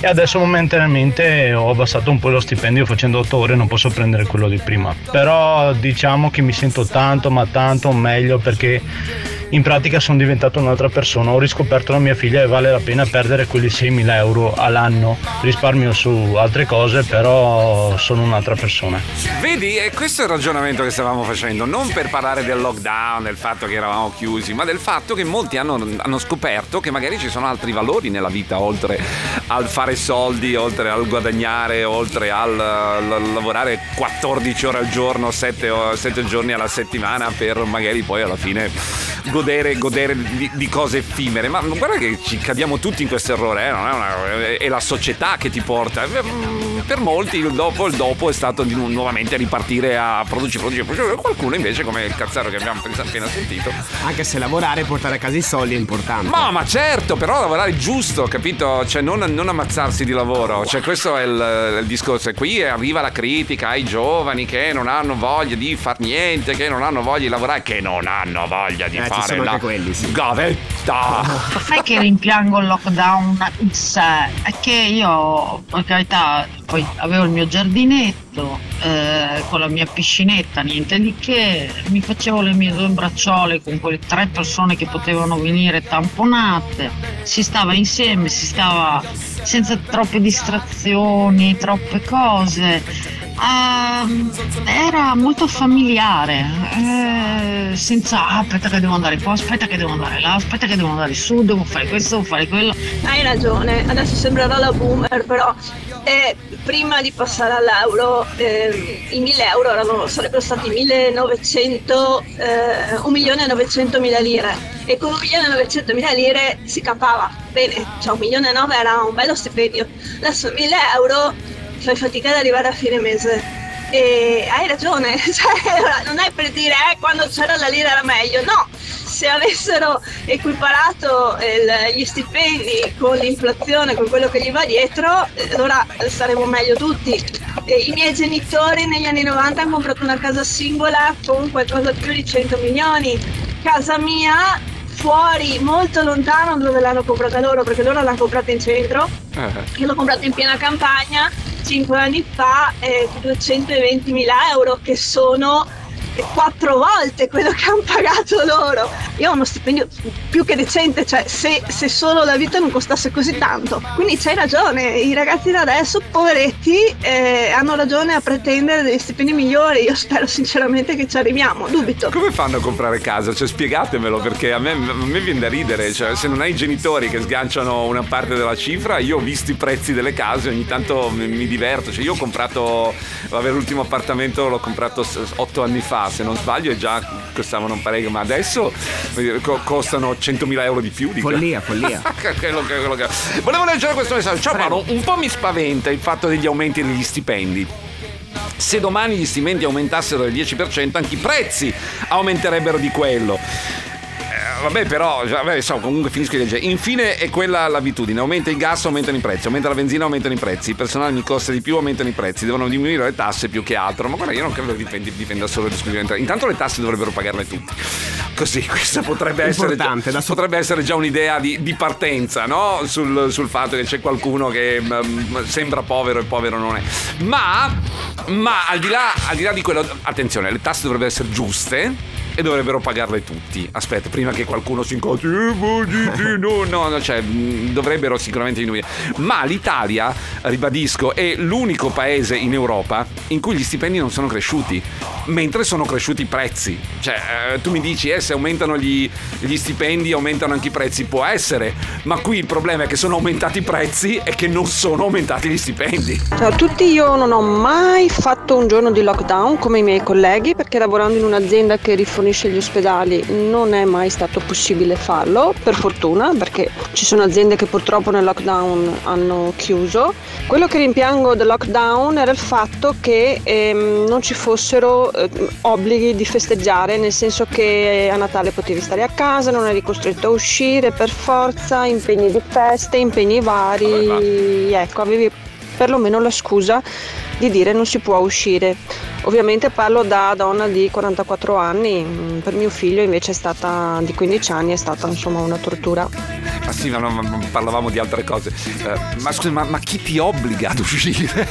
E adesso momentaneamente ho abbassato un po' lo stipendio facendo 8 ore, non posso prendere quello di prima. Però diciamo che mi sento tanto ma tanto meglio perché in pratica sono diventato un'altra persona, ho riscoperto la mia figlia e vale la pena perdere quelli 6.000 euro all'anno. Risparmio su altre cose, però sono un'altra persona. Vedi, e questo è il ragionamento che stavamo facendo, non per parlare del lockdown, del fatto che eravamo chiusi, ma del fatto che molti hanno, hanno scoperto che magari ci sono altri valori nella vita, oltre al fare soldi, oltre al guadagnare, oltre al, al lavorare 14 ore al giorno, 7, giorni alla settimana per magari poi alla fine godere, godere di, di cose effimere. Ma guarda che ci cadiamo tutti in questo errore, eh, è, una- è la società che ti porta. Mm, Per molti il dopo, il dopo è stato di nu- nuovamente ripartire a produci, produci, produci. Qualcuno invece, come il cazzaro che abbiamo appena sentito, Anche se lavorare e portare a casa i soldi è importante. ma, ma certo, però lavorare giusto, capito? Cioè non, non ammazzarsi di lavoro. Cioè questo è il, il discorso. E qui arriva la critica ai giovani che non hanno voglia di far niente, che non hanno voglia di lavorare, che non hanno voglia di Eh, ci fare sono la anche quelli, sì. gavetta. Sai che rimpiango il lockdown in sé? È che io, per carità, poi avevo il mio giardinetto eh, con la mia piscinetta, niente di che, mi facevo le mie due bracciole con quelle tre persone che potevano venire tamponate, si stava insieme, si stava senza troppe distrazioni, troppe cose. Ehm, era molto familiare, eh, senza "Ah, aspetta che devo andare qua, aspetta che devo andare là, aspetta che devo andare su, devo fare questo, devo fare quello. Hai ragione, adesso sembrerò la boomer, però eh, prima di passare all'euro eh, i 1000 euro erano- sarebbero stati 1900, eh, 1.900.000 lire. E con 1.900.000 lire si capava bene, cioè 1 milione e 9 era un bello stipendio, adesso 1000 euro fai fatica ad arrivare a fine mese. E hai ragione, cioè, non è per dire eh, quando c'era la lira era meglio, no, se avessero equiparato il- gli stipendi con l'inflazione, con quello che gli va dietro, eh, allora saremmo meglio tutti. E I miei genitori negli anni 90 hanno comprato una casa singola con qualcosa più di 100 milioni. Casa mia fuori, molto lontano dove l'hanno comprata loro, perché loro l'hanno comprata in centro. Io l'ho comprato in piena campagna 5 anni fa, eh, 220 mila euro, che sono quattro volte quello che hanno pagato loro. Io ho uno stipendio più che decente, cioè se, se solo la vita non costasse così tanto. Quindi c'hai ragione, i ragazzi da adesso, poveretti, eh, hanno ragione a pretendere degli stipendi migliori. Io spero sinceramente che ci arriviamo, dubito. Come fanno a comprare casa? Cioè, spiegatemelo perché a me, a me viene da ridere. Cioè, se non hai i genitori che sganciano una parte della cifra, io ho visto i prezzi delle case, ogni tanto mi, mi diverto. Cioè, io ho comprato, vabbè, l'ultimo appartamento l'ho comprato otto anni fa, se non sbaglio, già costavano un parecchio, ma adesso costano 100.000 euro di più. Dico. Follia, follia. quello quello che- Volevo leggere questo messaggio. Ciao Paolo, un po' mi spaventa il fatto degli aumenti degli stipendi. Se domani gli stipendi aumentassero del 10%, anche i prezzi aumenterebbero di quello. Vabbè, però, vabbè, insomma, comunque finisco di leggere. Infine è quella l'abitudine: aumenta il gas, aumentano i prezzi, aumenta la benzina, aumentano i prezzi, il personale mi costa di più, aumentano i prezzi, devono diminuire le tasse più che altro. Ma guarda, io non credo che dipendi- dipenda solo esclusivamente. Intanto le tasse dovrebbero pagarle tutti. così, questa potrebbe essere, già, so- potrebbe essere già un'idea di, di partenza, no? Sul, sul fatto che c'è qualcuno che mm, sembra povero e povero non è. Ma, ma al, di là, al di là di quello, attenzione, le tasse dovrebbero essere giuste. E dovrebbero pagarle tutti. Aspetta, prima che qualcuno si incocci. Eh, no, no, no, cioè, dovrebbero sicuramente diminuire. Ma l'Italia, ribadisco, è l'unico paese in Europa in cui gli stipendi non sono cresciuti, mentre sono cresciuti i prezzi. Cioè, eh, tu mi dici, eh, se aumentano gli, gli stipendi, aumentano anche i prezzi. Può essere, ma qui il problema è che sono aumentati i prezzi e che non sono aumentati gli stipendi. Ciao a tutti, io non ho mai fatto un giorno di lockdown come i miei colleghi perché lavorando in un'azienda che rifornisce gli ospedali non è mai stato possibile farlo, per fortuna, perché ci sono aziende che purtroppo nel lockdown hanno chiuso. Quello che rimpiango del lockdown era il fatto che ehm, non ci fossero eh, obblighi di festeggiare, nel senso che a Natale potevi stare a casa, non eri costretto a uscire per forza, impegni di feste, impegni vari, ecco, avevi perlomeno la scusa di dire non si può uscire. Ovviamente parlo da donna di 44 anni, mm, per mio figlio invece è stata di 15 anni, è stata insomma una tortura. Ma sì, ma, no, ma- ma parlavamo di altre cose. Eh, ma scusa, ma, ma chi ti obbliga ad uscire?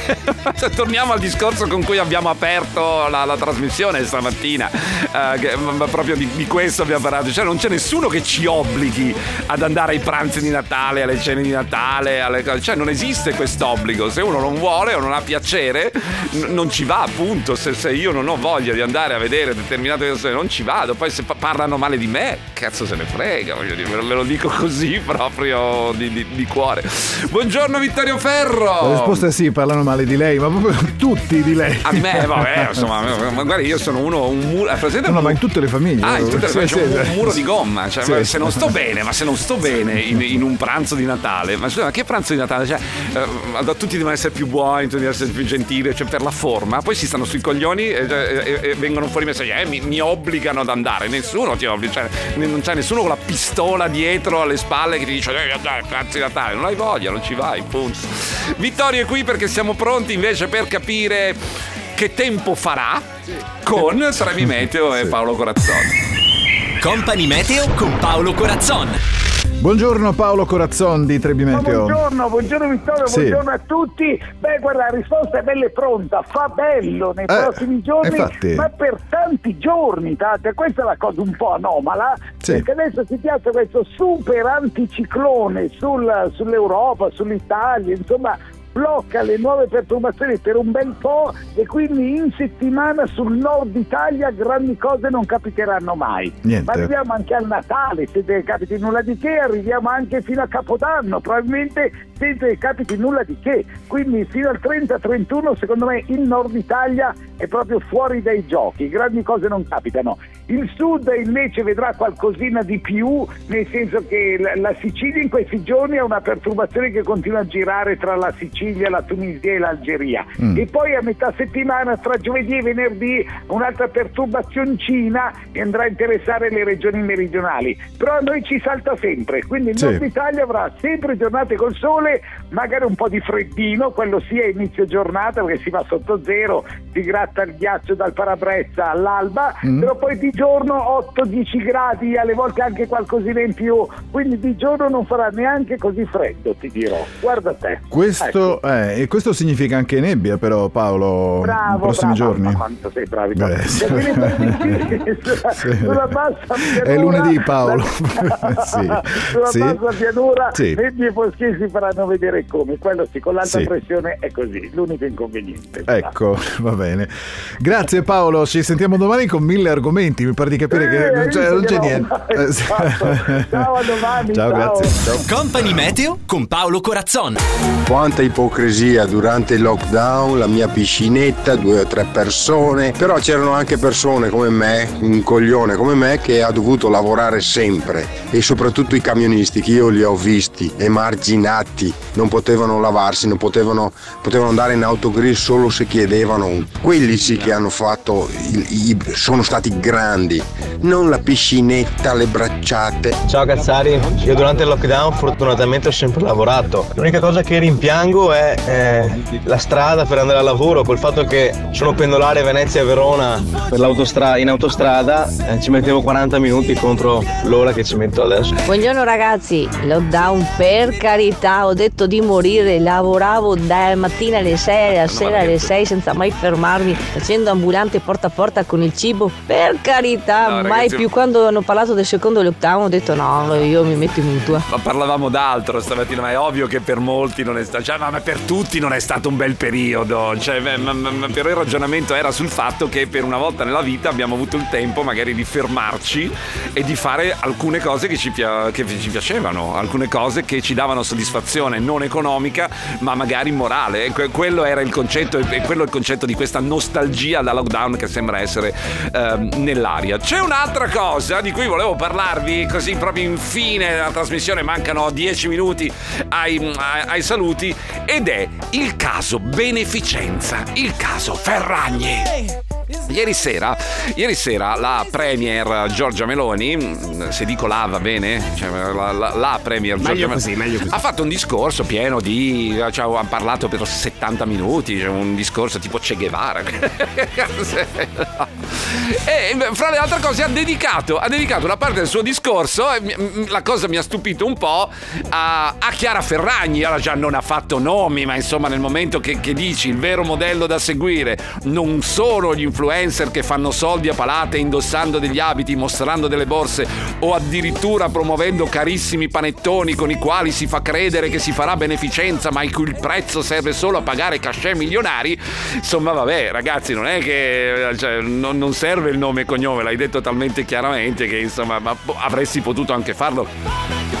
Cioè, Torniamo al discorso con cui abbiamo aperto la, la trasmissione stamattina. Eh, che- ma- proprio di, di questo abbiamo parlato. Cioè, non c'è nessuno che ci obblighi ad andare ai pranzi di Natale, alle cene di Natale, alle. Cioè, non esiste quest'obbligo. Se uno non vuole o non ha piacere, n- non ci va, appunto. Se, se io non ho voglia di andare a vedere determinate persone, non ci vado. Poi se pa- parlano male di me, cazzo se ne frega, voglio dire, ve lo dico così proprio di, di- di cuore. Buongiorno Vittorio Ferro! La risposta è sì, parlano male di lei, ma proprio tutti di lei. A me, vabbè, insomma, ma guarda, io sono uno, un muro. presente No, no, ma in tutte le famiglie. Ah, in tutte le Sì, c'è un, sì, un muro sì. di gomma. Cioè, Sì, sì. se non sto bene, ma se non sto bene in, in un pranzo di Natale, ma scusa, ma che pranzo di Natale? Cioè, eh, tutti devono essere più buoni, tutti devono essere più gentili, cioè per la forma, poi si stanno sui coglioni e, e- e vengono fuori messaggi, eh, mi, mi obbligano ad andare. Nessuno ti obbliga, cioè, non c'è nessuno con la pistola dietro alle spalle che ti dice devi andare al pranzo di Natale. Non hai voglia, non ci vai, punto. Vittorio è qui perché siamo pronti invece per capire che tempo farà con Trevi Meteo e Paolo Corazzoni. Company Meteo con Paolo Corazzon. Buongiorno Paolo Corazzon di Trebi Ma Meteo. buongiorno, buongiorno Vittorio, Sì. buongiorno a tutti. Beh, guarda, la risposta è bella e pronta, fa bello nei Eh, prossimi giorni, infatti. ma per tanti giorni, tante. Questa è la cosa un po' anomala, Sì. perché adesso si piazza questo super anticiclone sul- sull'Europa, sull'Italia, insomma blocca le nuove perturbazioni per un bel po' e quindi in settimana sul nord Italia grandi cose non capiteranno mai. Niente. Ma arriviamo anche al Natale, che capiti nulla di che, arriviamo anche fino a Capodanno, probabilmente senza che capiti nulla di che. Quindi fino al 30-31 secondo me il nord Italia è proprio fuori dai giochi, grandi cose non capitano. Il sud invece vedrà qualcosina di più, nel senso che la, Sicilia in questi giorni ha una perturbazione che continua a girare tra la Sicilia, la Tunisia e l'Algeria. Mm. E poi a metà settimana, tra giovedì e venerdì, un'altra perturbazioncina che andrà a interessare le regioni meridionali. Però a noi ci salta sempre, quindi il Sì. nord Italia avrà sempre giornate col sole, magari un po' di freddino, quello sia a inizio giornata perché si va sotto zero, si gratta il ghiaccio dal parabrezza all'alba, Mm. però poi di giorno 8-10 gradi, alle volte anche qualcosina in più, quindi di giorno non farà neanche così freddo, ti dirò. Guarda te. Questo, eh, e questo significa anche nebbia però Paolo Bravo, nei prossimi bravo, giorni. ma quanto sei bravo. Beh, sì. Sulla, Sì. sulla bassa pianura, È lunedì, Paolo. la- Sì. sulla Sì. bassa pianura Sì. nebbie e foschi si faranno vedere come. Quello sì, con l'alta Sì. pressione è così, l'unico inconveniente. Ecco, va bene. Grazie Paolo, ci sentiamo domani con mille argomenti, mi pare di capire che non c'è, non c'è niente. Eh, sì. Ciao, a domani. Ciao, grazie. Ciao. Company Meteo con Paolo Corazzon. Quanta ipocrisia durante il lockdown, la mia piscinetta, due o tre persone, però c'erano anche persone come me, un coglione come me che ha dovuto lavorare sempre e soprattutto i camionisti che io li ho visti emarginati, non potevano lavarsi, non potevano, potevano andare in autogrill solo se chiedevano. Quelli sì che hanno fatto, il- i- sono stati grandi. non la piscinetta, le bracciate. Ciao Cazzari, io durante il lockdown fortunatamente ho sempre lavorato. L'unica cosa che rimpiango è eh, la strada per andare al lavoro, col fatto che sono pendolare Venezia-Verona per l'autostrada, in autostrada eh, ci mettevo 40 minuti contro l'ora che ci metto adesso. Buongiorno ragazzi, lockdown per carità, ho detto di morire, lavoravo dalla mattina alle 6 alla sera alle 6 senza mai fermarmi, facendo ambulante porta a porta con il cibo, per carità, No, mai ragazzi- più quando hanno parlato del secondo lockdown ho detto no, io mi metto in mutua. Ma parlavamo d'altro stamattina, ma è ovvio che per molti non è stato, cioè, ma per tutti non è stato un bel periodo. Cioè, ma- ma- ma però il ragionamento era sul fatto che per una volta nella vita abbiamo avuto il tempo magari di fermarci e di fare alcune cose che ci, pia- che ci piacevano, alcune cose che ci davano soddisfazione non economica, ma magari morale. Que- quello era il concetto, e quello è il concetto di questa nostalgia da lockdown che sembra essere ehm, nell'aria. C'è un'altra cosa di cui volevo parlarvi, così proprio infine della trasmissione, mancano 10 minuti ai, ai- ai saluti, ed è il caso beneficenza, il caso Ferragni. Ieri sera, ieri sera la Premier Giorgia Meloni, se dico la va bene, cioè la, la- la Premier Giorgia Meglio Meloni, così, meglio così. ha fatto un discorso pieno di, cioè, ha parlato per 70 minuti, cioè, un discorso tipo Che Guevara. e fra le altre cose ha dedicato, ha dedicato una parte del suo discorso, e la cosa mi ha stupito un po', a, a Chiara Ferragni, ora già non ha fatto nomi, ma insomma nel momento che, che dici il vero modello da seguire non sono gli influencer che fanno soldi a palate indossando degli abiti, mostrando delle borse o addirittura promuovendo carissimi panettoni con i quali si fa credere che si farà beneficenza ma il cui prezzo serve solo a pagare cachet milionari, insomma vabbè ragazzi non è che cioè, non, non serve il nome e cognome, l'hai detto talmente chiaramente che insomma ma po- avresti potuto anche farlo.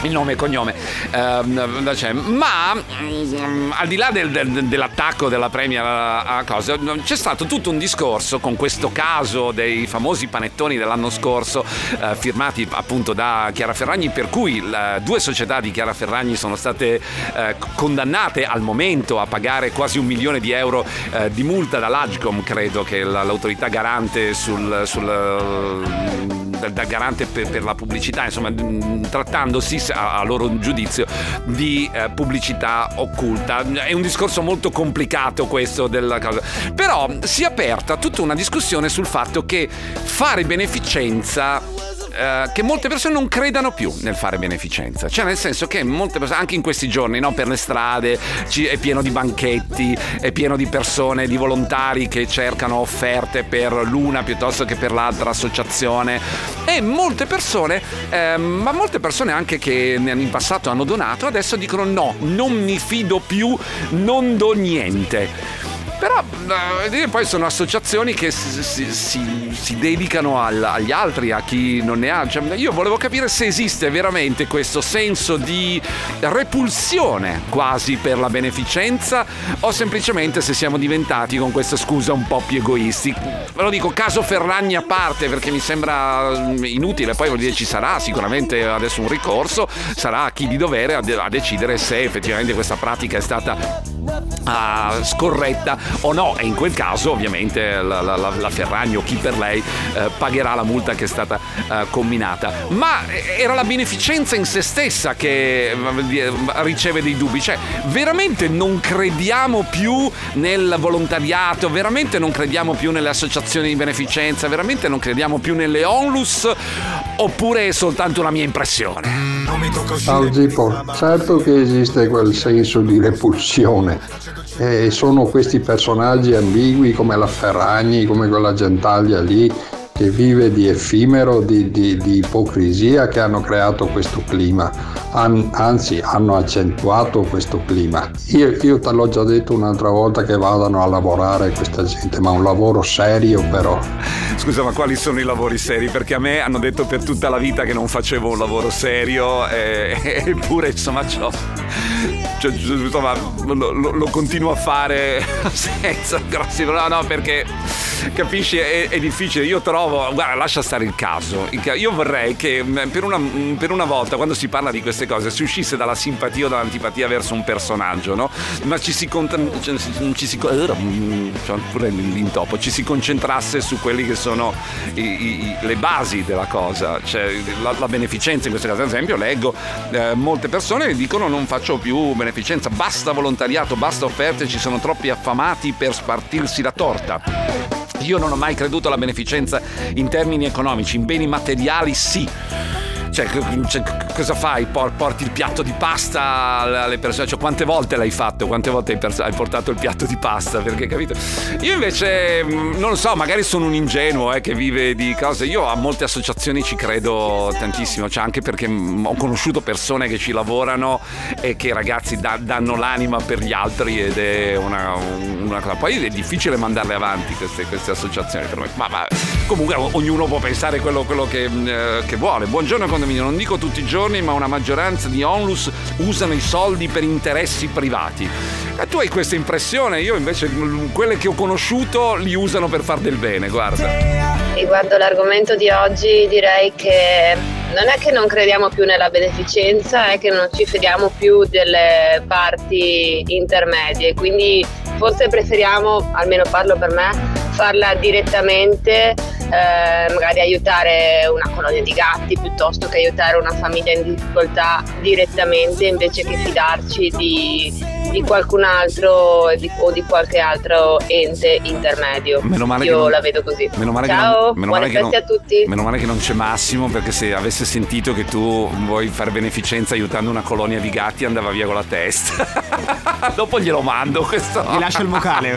Il nome e cognome Ehm, cioè, ma mm, al di là del- del- dell'attacco della Premier a, a cosa c'è stato tutto un discorso con questo caso dei famosi panettoni dell'anno scorso eh, firmati appunto da Chiara Ferragni per cui la- due società di Chiara Ferragni sono state eh, condannate al momento a pagare quasi un milione di euro eh, di multa dall'Agcom credo che la- l'autorità garante sul, sul da, da garante per, per la pubblicità, insomma, mh, trattandosi a, a loro giudizio di eh, pubblicità occulta. È un discorso molto complicato questo della cosa. Però si è aperta tutta una discussione sul fatto che fare beneficenza eh, che molte persone non credano più nel fare beneficenza. Cioè, nel senso che molte persone, anche in questi giorni, no, per le strade ci- è pieno di banchetti, è pieno di persone, di volontari che cercano offerte per l'una piuttosto che per l'altra associazione. E molte persone, ehm, ma molte persone anche che in passato hanno donato, adesso dicono no, non mi fido più, non do niente. Però eh, poi sono associazioni che si, si- si- si dedicano al- agli altri, a chi non ne ha. Cioè, io volevo capire se esiste veramente questo senso di repulsione quasi per la beneficenza o semplicemente se siamo diventati con questa scusa un po' più egoisti. Ve lo dico, caso Ferragni a parte perché mi sembra mm, inutile, poi vuol dire ci sarà sicuramente adesso un ricorso, sarà a chi di dovere a, de- a decidere se effettivamente questa pratica è stata ah, scorretta o no e in quel caso ovviamente la, la- la- la Ferragni o chi per lei eh, pagherà la multa che è stata eh, comminata. Ma eh, era la beneficenza in se stessa che eh, riceve dei dubbi. Cioè veramente non crediamo più nel volontariato veramente non crediamo più nelle associazioni di beneficenza veramente non crediamo più nelle onlus oppure è soltanto una mia impressione? Ciao Zippo, certo che esiste quel senso di repulsione e sono questi personaggi ambigui come la Ferragni, come quella Gentaglia lì che vive di effimero, di, di- di ipocrisia che hanno creato questo clima, An- anzi hanno accentuato questo clima. Io, io te l'ho già detto un'altra volta che vadano a lavorare questa gente, ma un lavoro serio però. Scusa, ma quali sono i lavori seri? Perché a me hanno detto per tutta la vita che non facevo un lavoro serio, e- eppure insomma c'ho. cioè, insomma, lo, lo- lo continuo a fare senza grossi. No, no, perché capisci? È, è difficile. Io trovo, guarda, lascia stare il caso. Io vorrei che mh, per una, mh, per una volta, quando si parla di queste cose, si uscisse dalla simpatia o dall'antipatia verso un personaggio, no? Ma ci si, cont- cioè, ci si uh, c'ho pure l'intopo, ci si concentrasse su quelli che sono i, i, le basi della cosa, cioè la, la beneficenza in questo caso, ad esempio, leggo eh, molte persone che dicono non faccio più beneficenza, basta volontariato, basta offerte, ci sono troppi affamati per spartirsi la torta. Io non ho mai creduto alla beneficenza in termini economici, in beni materiali sì. Cioè, cioè, cosa fai? Porti il piatto di pasta alle persone? Cioè, quante volte l'hai fatto? Quante volte hai, portato il piatto di pasta? Perché, capito? Io invece, non lo so, magari sono un ingenuo eh, che vive di cose. Io a molte associazioni ci credo tantissimo, cioè anche perché ho conosciuto persone che ci lavorano e che ragazzi da- danno l'anima per gli altri ed è una, una, cosa. Poi è difficile mandarle avanti queste, queste associazioni per me. Ma, ma, comunque ognuno può pensare quello, quello che, eh, che vuole. Buongiorno condominio, non dico tutti i giorni, ma una maggioranza di onlus usano i soldi per interessi privati. E tu hai questa impressione, io invece quelle che ho conosciuto li usano per far del bene, guarda. Riguardo l'argomento di oggi direi che non è che non crediamo più nella beneficenza, è che non ci fidiamo più delle parti intermedie, quindi forse preferiamo, almeno parlo per me, farla direttamente, eh, magari aiutare una colonia di gatti piuttosto che aiutare una famiglia in difficoltà direttamente invece che fidarci di, di qualcun altro di, o di qualche altro ente intermedio. Meno male Io non, la vedo così. Meno male Ciao, che non, meno buone male non, a tutti. Meno male che non c'è Massimo perché se avesse sentito che tu vuoi fare beneficenza aiutando una colonia di gatti andava via con la testa. Dopo glielo mando questo. Ti lascio il vocale.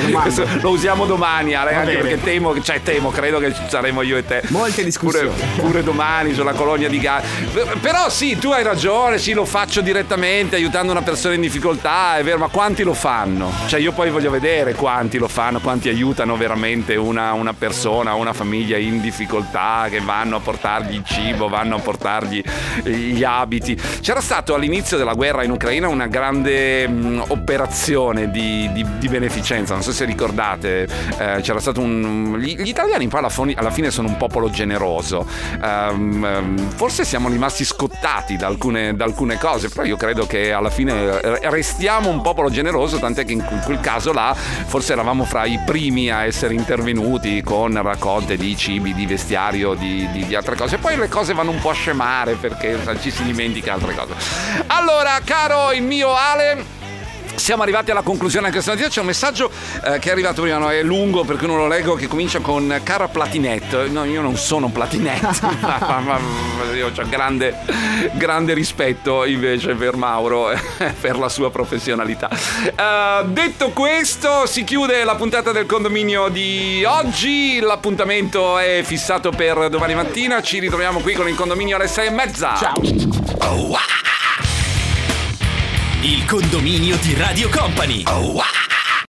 Lo usiamo domani, Ale, Va anche perché temo, cioè temo, credo che saremo io e te. Molte discussioni. Pure, pure domani sulla colonia di gatti. Però sì, tu hai ragione, sì, lo faccio direttamente aiutando una persona in difficoltà, è vero, ma quanti lo fanno? Cioè io poi voglio vedere quanti lo fanno, quanti aiutano veramente una, una persona, una famiglia in difficoltà, che vanno a portargli il cibo, vanno a portargli gli abiti. C'era stato all'inizio della guerra in Ucraina una grande mh, operazione di, di- di beneficenza, non so se ricordate, eh, c'era stato un... Gli, gli italiani poi alla, foni- alla fine sono un popolo generoso, ehm, forse siamo rimasti scottati da alcune, da alcune cose, però io credo che alla fine eh, restiamo un popolo generoso, tant'è che in quel caso là forse eravamo fra i primi a essere intervenuti con raccolte di cibi, di vestiario, di, di- di altre cose. Poi le cose vanno un po' a scemare perché ci si dimentica altre cose. Allora, caro il mio Ale. Siamo arrivati alla conclusione anche stamattina. C'è un messaggio eh, che è arrivato prima, no? è lungo perché non lo leggo, che comincia con cara Platinette. No, io non sono Platinette, ma, ma- io ho grande, grande rispetto invece per Mauro, per la sua professionalità. Eh, detto questo, si chiude la puntata del condominio di oggi. L'appuntamento è fissato per domani mattina. Ci ritroviamo qui con il condominio alle sei e mezza. Ciao. Il condominio di Radio Company.